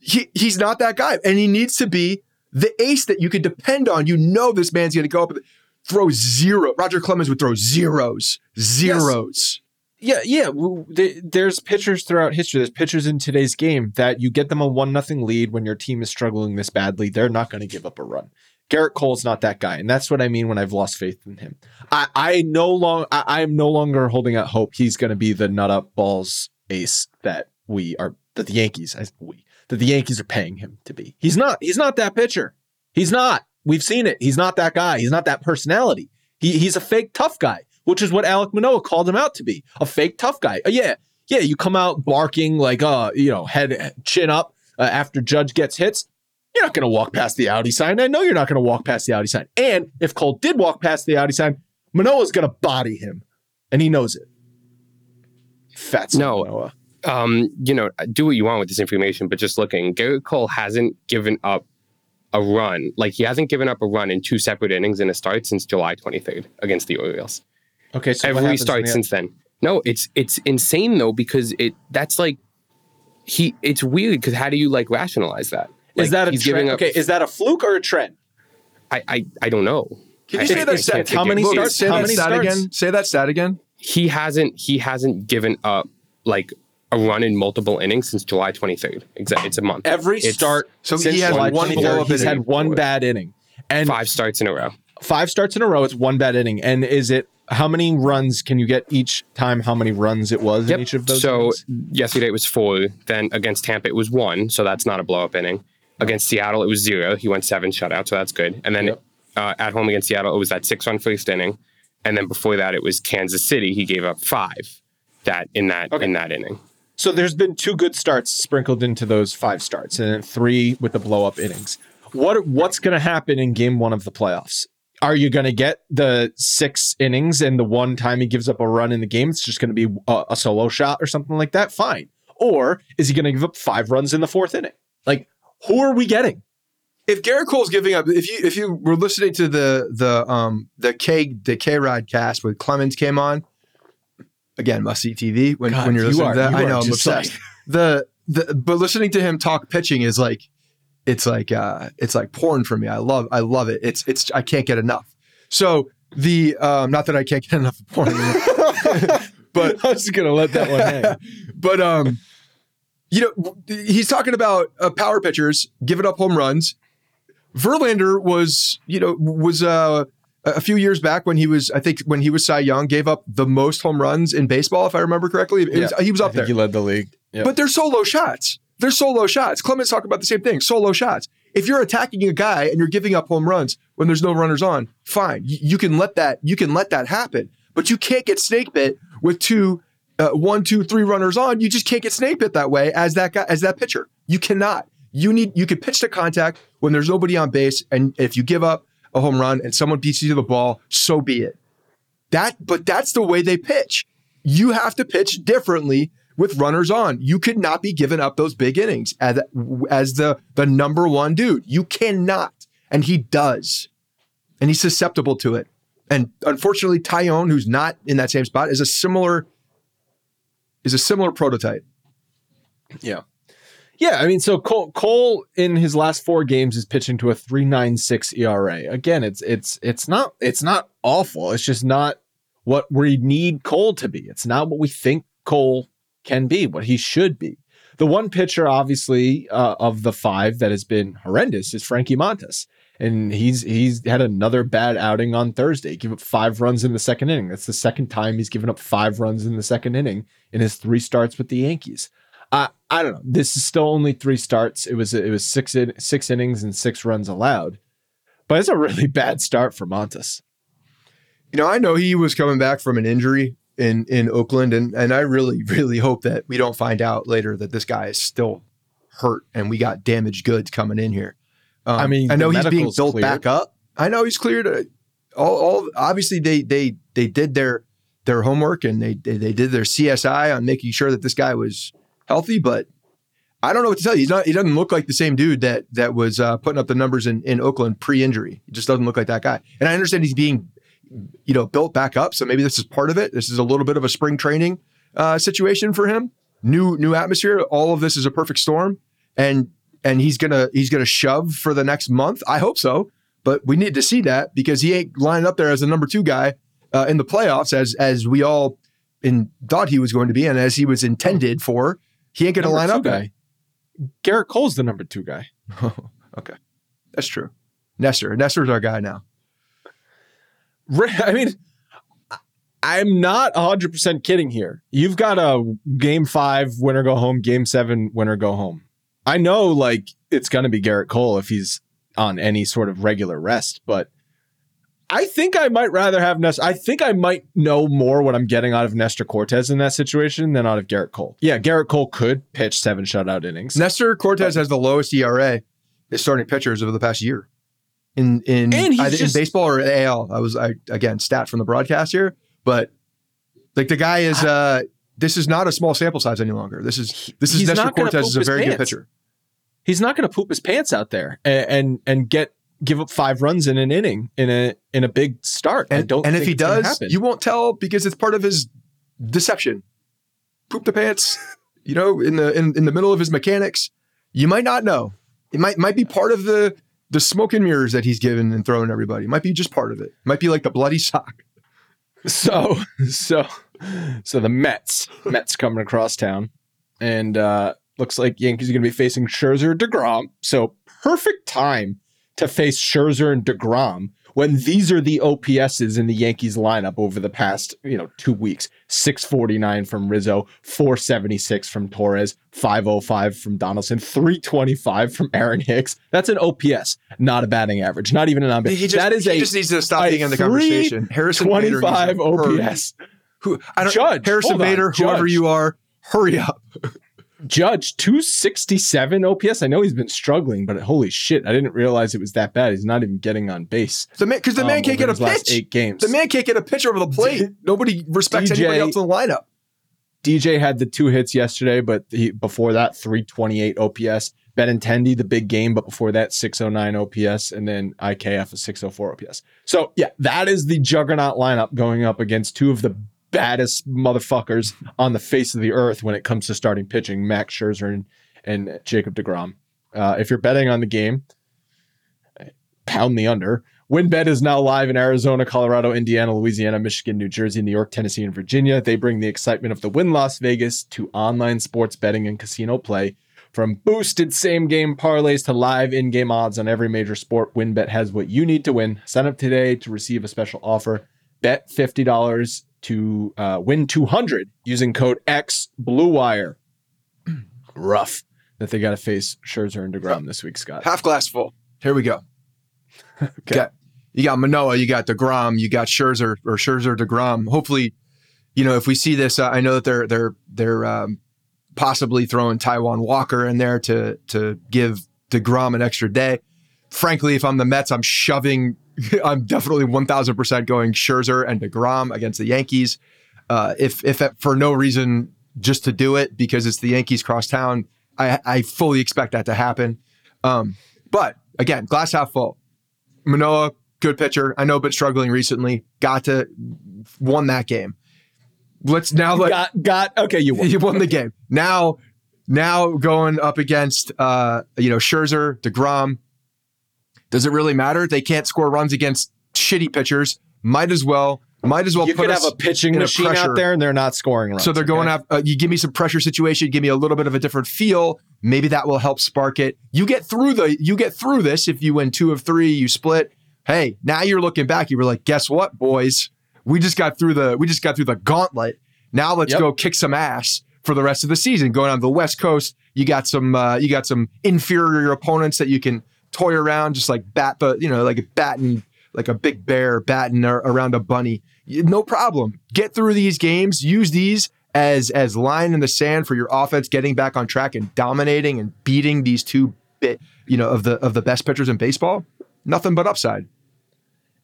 he he's not that guy, and he needs to be the ace that you can depend on. You know this man's going to go up and throw zero. Roger Clemens would throw zeros, zeros. Yeah, yeah. There's pitchers throughout history. There's pitchers in today's game that you get them a one nothing lead when your team is struggling this badly. They're not going to give up a run. Gerrit Cole's not that guy, and that's what I mean when I've lost faith in him. I, I no long I, am no longer holding out hope he's going to be the nut up balls ace that we are that the Yankees we that the Yankees are paying him to be. He's not. He's not that pitcher. He's not. We've seen it. He's not that guy. He's not that personality. He, he's a fake tough guy, which is what Alek Manoah called him out to be a fake tough guy. Uh, yeah, yeah. You come out barking like, uh, you know, head chin up uh, after Judge gets hits. You're not going to walk past the Audi sign. I know you're not going to walk past the Audi sign. And if Cole did walk past the Audi sign, Manoah's going to body him, and he knows it. Fat son No. Manoah. um, you know, do what you want with this information, but just looking, Gerrit Cole hasn't given up a run. Like he hasn't given up a run in two separate innings in a start since July 23rd against the Orioles. Okay, so what Every happens start the- since then. No, it's it's insane though because it that's like he it's weird because how do you like rationalize that? is Like, that a he's trend? giving up? okay, is that a fluke or a trend? I, I I don't know. Can you I- say I- that I stat? How many Logan, starts? Say How that many stat starts? again. Say that stat again. He hasn't he hasn't given up like a run in multiple innings since July 23rd. Exactly, it's a month. Every It's start So he since has July one 23rd, blow-up He's had one bad inning, and five. five starts in a row. Five starts in a row. It's one bad inning, and is it how many runs can you get each time? How many runs it was in each of those? So innings? yesterday it was four. Then against Tampa it was one, so that's not a blow up inning. Against Seattle it was zero. He went seven shutout, so that's good. And then Yep. uh, at home against Seattle it was that six run first inning. And then before that it was Kansas City. He gave up five that in that Okay. in that inning. So there's been two good starts sprinkled into those five starts, and then three with the blow up innings. What what's going to happen in Game One of the playoffs? Are you going to get the six innings and the one time he gives up a run in the game, it's just going to be a, a solo shot or something like that? Fine. Or is he going to give up five runs in the fourth inning? Like, who are we getting? If Gerrit Cole's giving up, if you if you were listening to the the um the K the KayRod Cast with Clemens came on, again must see TV when, God, when you're you listening are- to that. I know I'm obsessed. like- the the but listening to him talk pitching is like it's like uh it's like porn for me. I love I love it. It's it's I can't get enough. So the um not that I can't get enough of porn, but I was just going to let that one hang. but um, you know, he's talking about uh, power pitchers giving up home runs. Verlander was, you know, was uh, a few years back when he was, I think, when he was Cy Young, gave up the most home runs in baseball, if I remember correctly. It was, he was I up think there. He led the league. Yeah. But they're solo shots. They're solo shots. Clemens talked about the same thing. Solo shots. If you're attacking a guy and you're giving up home runs when there's no runners on, fine. You, you can let that. You can let that happen. But you can't get snake bit with two, uh, one, two, three runners on. You just can't get snake bit that way as that guy, as that pitcher. You cannot. You need. You can pitch to contact when there's nobody on base, and if you give up a home run and someone beats you to the ball, so be it. That, but that's the way they pitch. You have to pitch differently with runners on. You could not be giving up those big innings as, as the the number one dude. You cannot, and he does, and he's susceptible to it. And unfortunately, Taillon, who's not in that same spot, is a similar is a similar prototype. Yeah. Yeah, I mean, so Cole, Cole in his last four games is pitching to a three nine six ERA. Again, it's it's it's not it's not awful. It's just not what we need Cole to be. It's not what we think Cole can be, what he should be. The one pitcher, obviously, uh, of the five that has been horrendous is Frankie Montas, and he's he's had another bad outing on Thursday. Give up five runs in the second inning. That's the second time he's given up five runs in the second inning in his three starts with the Yankees. I I don't know. This is still only three starts. It was it was six in, six innings and six runs allowed, but it's a really bad start for Montas. You know, I know he was coming back from an injury in in Oakland, and and I really really hope that we don't find out later that this guy is still hurt and we got damaged goods coming in here. Um, I mean, I know he's being built cleared. back up. I know he's cleared. uh, All, all obviously they they they did their their homework and they they, they did their CSI on making sure that this guy was healthy, but. I don't know what to tell you. He's not. He doesn't look like the same dude that that was uh, putting up the numbers in, in Oakland pre-injury. He just doesn't look like that guy. And I understand he's being you know, built back up. So maybe this is part of it. This is a little bit of a spring training uh, situation for him. New new atmosphere. All of this is a perfect storm, and and he's gonna he's gonna shove for the next month. I hope so, but we need to see that because he ain't lining up there as the number two guy uh, in the playoffs as as we all in thought he was going to be, and as he was intended for. He ain't gonna Number line up guy. there. Gerrit Cole's the number two guy. okay, that's true. Nestor, Nestor's our guy now. I mean, I'm not 100% kidding here. You've got a game five winner go home, game seven winner go home. I know, like, it's going to be Gerrit Cole if he's on any sort of regular rest, but I think I might rather have Nestor. I think I might know more what I'm getting out of Nestor Cortes in that situation than out of Gerrit Cole. Yeah, Gerrit Cole could pitch seven shutout innings. Nestor Cortes has the lowest ERA as starting pitchers over the past year in in either just- in baseball or AL. I was I again stat from the broadcast here, but like the guy is uh this is not a small sample size any longer. This is this is Nestor Cortes is a very good pitcher. he's not going to poop his pants out there and, and and get give up five runs in an inning in a in a big start. I And, don't. and if he does, you won't tell because it's part of his deception. Poop the pants, you know, in the in, in the middle of his mechanics. You might not know. It might might be part of the the smoke and mirrors that he's given and throwing everybody might be just part of it. Might be like the bloody sock. So, so, so the Mets, Mets coming across town, and uh looks like Yankees are going to be facing Scherzer, Degrom. So perfect time to face Scherzer and Degrom when these are the OPSs in the Yankees lineup over the past, you know, two weeks. 649 from Rizzo, 476 from Torres, 505 from Donaldson, 325 from Aaron Hicks. That's an OPS, not a batting average, not even an on just, That is he a just needs to stop being in the conversation. Harrison Bader needs 25 hurry. OPS. Who I don't Judge, Harrison hold on, Bader, whoever you are, hurry up. Judge 267 OPS. I know he's been struggling, but holy shit, I didn't realize it was that bad. He's not even getting on base. The man because the man um, can't get a pitch. Eight games. The man can't get a pitch over the plate. Nobody respects DJ anybody else in the lineup. DJ had the two hits yesterday, but he, before that, 328 OPS. Benintendi, the big game, but before that, 609 OPS, and then IKF a 604 OPS. So yeah, that is the juggernaut lineup going up against two of the baddest motherfuckers on the face of the earth when it comes to starting pitching, Max Scherzer and, and Jacob DeGrom. Uh, if you're betting on the game, pound the under. WynnBET is now live in Arizona, Colorado, Indiana, Louisiana, Michigan, New Jersey, New York, Tennessee, and Virginia. They bring the excitement of the Wynn Las Vegas to online sports betting and casino play. From boosted same game parlays to live in game odds on every major sport, WynnBET has what you need to win. Sign up today to receive a special offer. Bet $50 to uh, win 200 using code X Blue Wire. Rough that they got to face Scherzer and DeGrom this week, Scott. Half glass full. Here we go. okay. You got Manoah, you got DeGrom, you got Scherzer or Scherzer DeGrom. Hopefully, you know, if we see this, uh, I know that they're they're they're um, possibly throwing Taijuan Walker in there to to give DeGrom an extra day. Frankly, if I'm the Mets, I'm shoving. I'm definitely 1,000% going Scherzer and DeGrom against the Yankees. Uh, if if for no reason just to do it because it's the Yankees cross town, I, I fully expect that to happen. Um, but again, glass half full. Manoah, good pitcher. I know, but struggling recently. Got to won that game. Let's now let got, got, okay, you won. you won the game. Now, now going up against uh, you know Scherzer, Degrom. Does it really matter? They can't score runs against shitty pitchers. Might as well. Might as well you put could have a pitching in a machine out there and they're not scoring runs. so they're going okay? out. Uh, you give me some pressure situation. Give me a little bit of a different feel. Maybe that will help spark it. You get through the. You get through this if you win two of three. You split. Hey, now you're looking back. You were like, guess what, boys? We just got through the. We just got through the gauntlet. Now let's Yep. go kick some ass for the rest of the season. Going on the West Coast, you got some. Uh, you got some inferior opponents that you can toy around, just like bat the. You know, like batting like a big bear batting ar- around a bunny. No problem. Get through these games. Use these as as line in the sand for your offense getting back on track and dominating and beating these two bit you know of the of the best pitchers in baseball. Nothing but upside.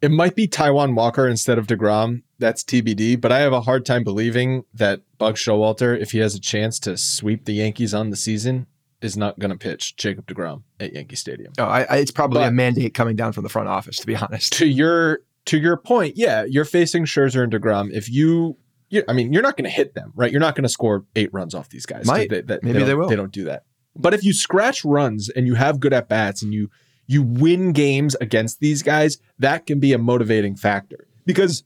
It might be Taijuan Walker instead of DeGrom. That's TBD, but I have a hard time believing that Buck Showalter, if he has a chance to sweep the Yankees on the season, is not going to pitch Jacob DeGrom at Yankee Stadium. Oh, I, I, it's probably a mandate coming down from the front office, to be honest. To your to your point, yeah, you're facing Scherzer and DeGrom. If you, you I mean, you're not going to hit them, right? You're not going to score eight runs off these guys. Might. They, that- Maybe don't- they will. They don't do that. But if you scratch runs and you have good at bats and you you win games against these guys, that can be a motivating factor. Because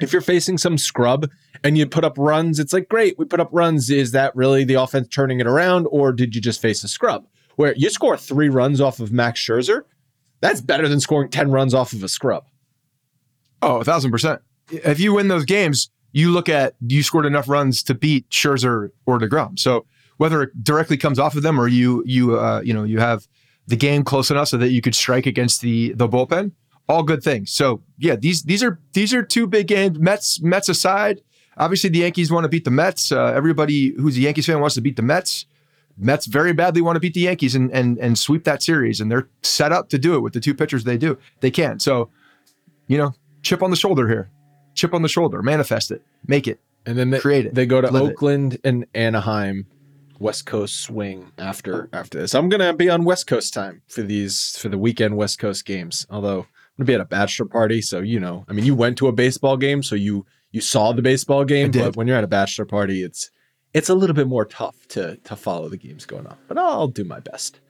if you're facing some scrub and you put up runs, it's like, great, we put up runs. Is that really the offense turning it around, or did you just face a scrub? Where you score three runs off of Max Scherzer, that's better than scoring 10 runs off of a scrub. Oh, a thousand percent. If you win those games, you look at you scored enough runs to beat Scherzer or Degrom. So whether it directly comes off of them or you you uh, you know you have the game close enough so that you could strike against the the bullpen, all good things. So yeah, these these are these are two big games. Mets Mets aside, obviously the Yankees want to beat the Mets. Uh, everybody who's a Yankees fan wants to beat the Mets. Mets very badly want to beat the Yankees and and and sweep that series, and they're set up to do it with the two pitchers they do. They can. So you know, chip on the shoulder here. Chip on the shoulder. Manifest it. Make it. And then they, Create it. they go to Live it. Oakland and Anaheim, West Coast swing after after this. I'm gonna be on West Coast time for these for the weekend West Coast games. Although gonna be at a bachelor party, so you know, I mean, you went to a baseball game, so you you saw the baseball game. But when you're at a bachelor party, it's it's a little bit more tough to to follow the games going on. But I'll do my best.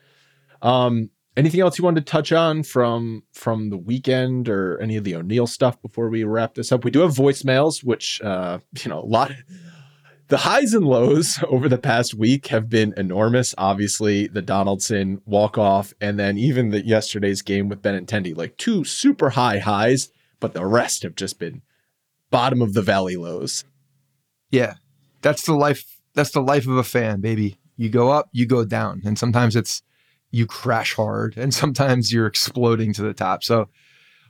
Um, anything else you wanted to touch on from from the weekend or any of the O'Neill stuff before we wrap this up? We do have voicemails, which uh, you know, a lot the highs and lows over the past week have been enormous. Obviously, the Donaldson walk off, and then even the yesterday's game with Benintendi, like two super high highs, but the rest have just been bottom of the valley lows. Yeah, that's the life. That's the life of a fan, baby. You go up, you go down, and sometimes it's you crash hard, and sometimes you're exploding to the top. So,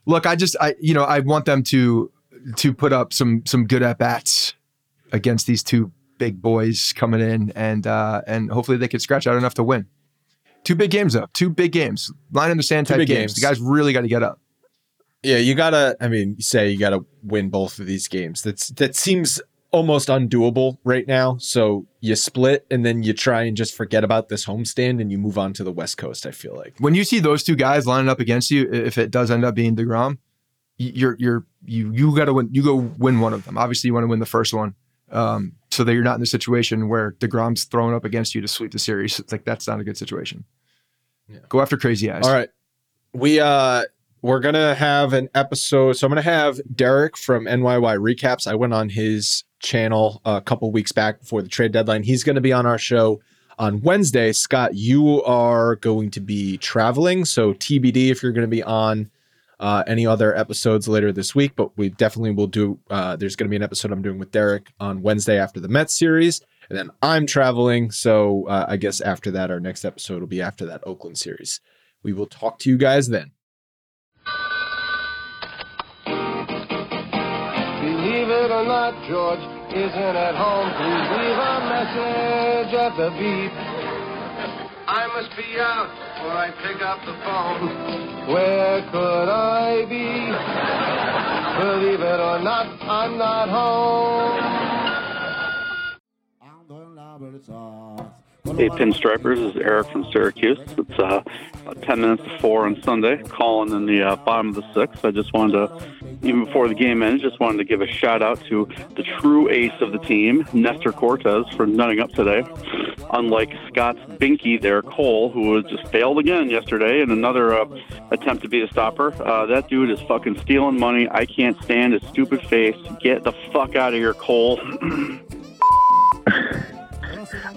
look, I just, I, you know, I want them to to put up some some good at bats against these two big boys coming in, and uh, and hopefully they can scratch out enough to win. Two big games though. Two big games. Line in the sand type games. games. The guys really got to get up. Yeah, you gotta. I mean, say you gotta win both of these games. That's that seems almost undoable right now. So you split, and then you try and just forget about this homestand, and you move on to the West Coast. I feel like. When you see those two guys lining up against you, if it does end up being Degrom, you're you're you you got to win. You go win one of them. Obviously, you want to win the first one, um, so that you're not in a situation where Degrom's thrown up against you to sweep the series. It's like that's not a good situation. Go after crazy eyes. All right. We uh we're gonna have an episode. So I'm gonna have Derek from NYY Recaps. I went on his channel a couple weeks back before the trade deadline. He's gonna be on our show on Wednesday. Scott, you are going to be traveling, so TBD if you're gonna be on uh, any other episodes later this week. But we definitely will do. Uh, there's gonna be an episode I'm doing with Derek on Wednesday after the Mets series. And then I'm traveling, so uh, I guess after that, our next episode will be after that Oakland series. We will talk to you guys then. Believe it or not, George isn't at home. Please leave a message at the beep. I must be out before I pick up the phone. Where could I be? Believe it or not, I'm not home. Hey, Pinstripers, this is Eric from Syracuse. It's uh, about 10 minutes to 4 on Sunday, calling in the uh, bottom of the sixth. I just wanted to, even before the game ends, just wanted to give a shout out to the true ace of the team, Nestor Cortes, for nutting up today. Unlike Scott's binky there, Cole, who just failed again yesterday in another uh, attempt to be a stopper. Uh, that dude is fucking stealing money. I can't stand his stupid face. Get the fuck out of here, Cole.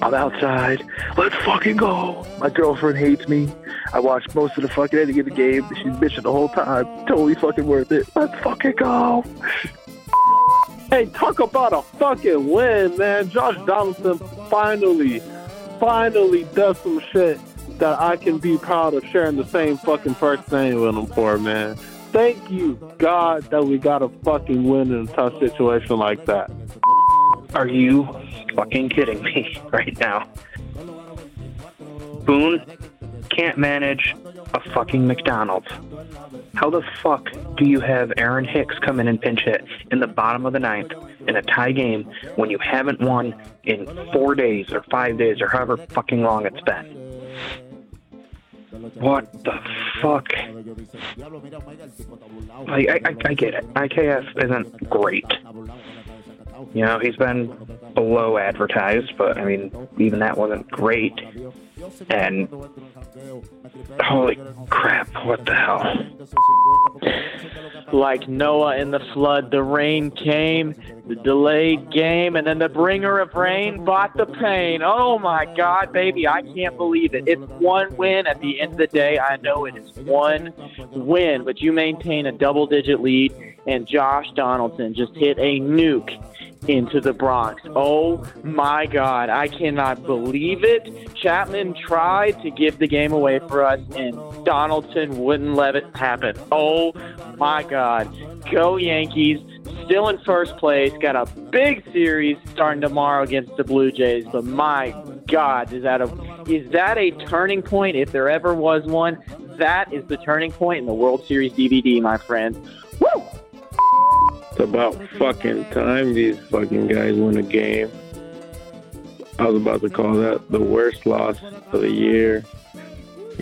I'm outside. Let's fucking go. My girlfriend hates me. I watched most of the fucking ending of the game. She's bitching the whole time. Totally fucking worth it. Let's fucking go. Hey, talk about a fucking win, man. Josh Donaldson finally, finally does some shit that I can be proud of sharing the same fucking first name with him for, man. Thank you, God, that we got a fucking win in a tough situation like that. Are you fucking kidding me right now? Boone can't manage a fucking McDonald's. How the fuck do you have Aaron Hicks come in and pinch hit in the bottom of the ninth in a tie game when you haven't won in four days or five days or however fucking long it's been? What the fuck? I, I, I get it. IKF isn't great. You know, he's been below advertised, but I mean, even that wasn't great. And holy crap, what the hell? Like Noah in the flood, the rain came, the delayed game, and then the bringer of rain bought the pain. Oh my God, baby, I can't believe it. It's one win at the end of the day. I know it is one win, but you maintain a double digit lead, and Josh Donaldson just hit a nuke into the Bronx. Oh my God, I cannot believe it. Chapman tried to give the game away for us, and Donaldson wouldn't let it happen. Oh my God. Go Yankees. Still in first place. Got a big series starting tomorrow against the Blue Jays. But my God, is that a is that a turning point? If there ever was one, that is the turning point in the World Series DVD, my friends. Woo! It's about fucking time these fucking guys win a game. I was about to call that the worst loss of the year.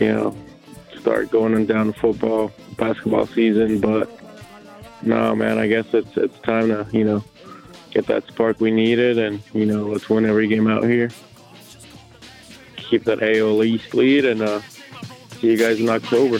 You know, start going down to football, basketball season, but no, man, I guess it's it's time to you know get that spark we needed, and you know let's win every game out here. Keep that AL East lead, and uh, see you guys in October.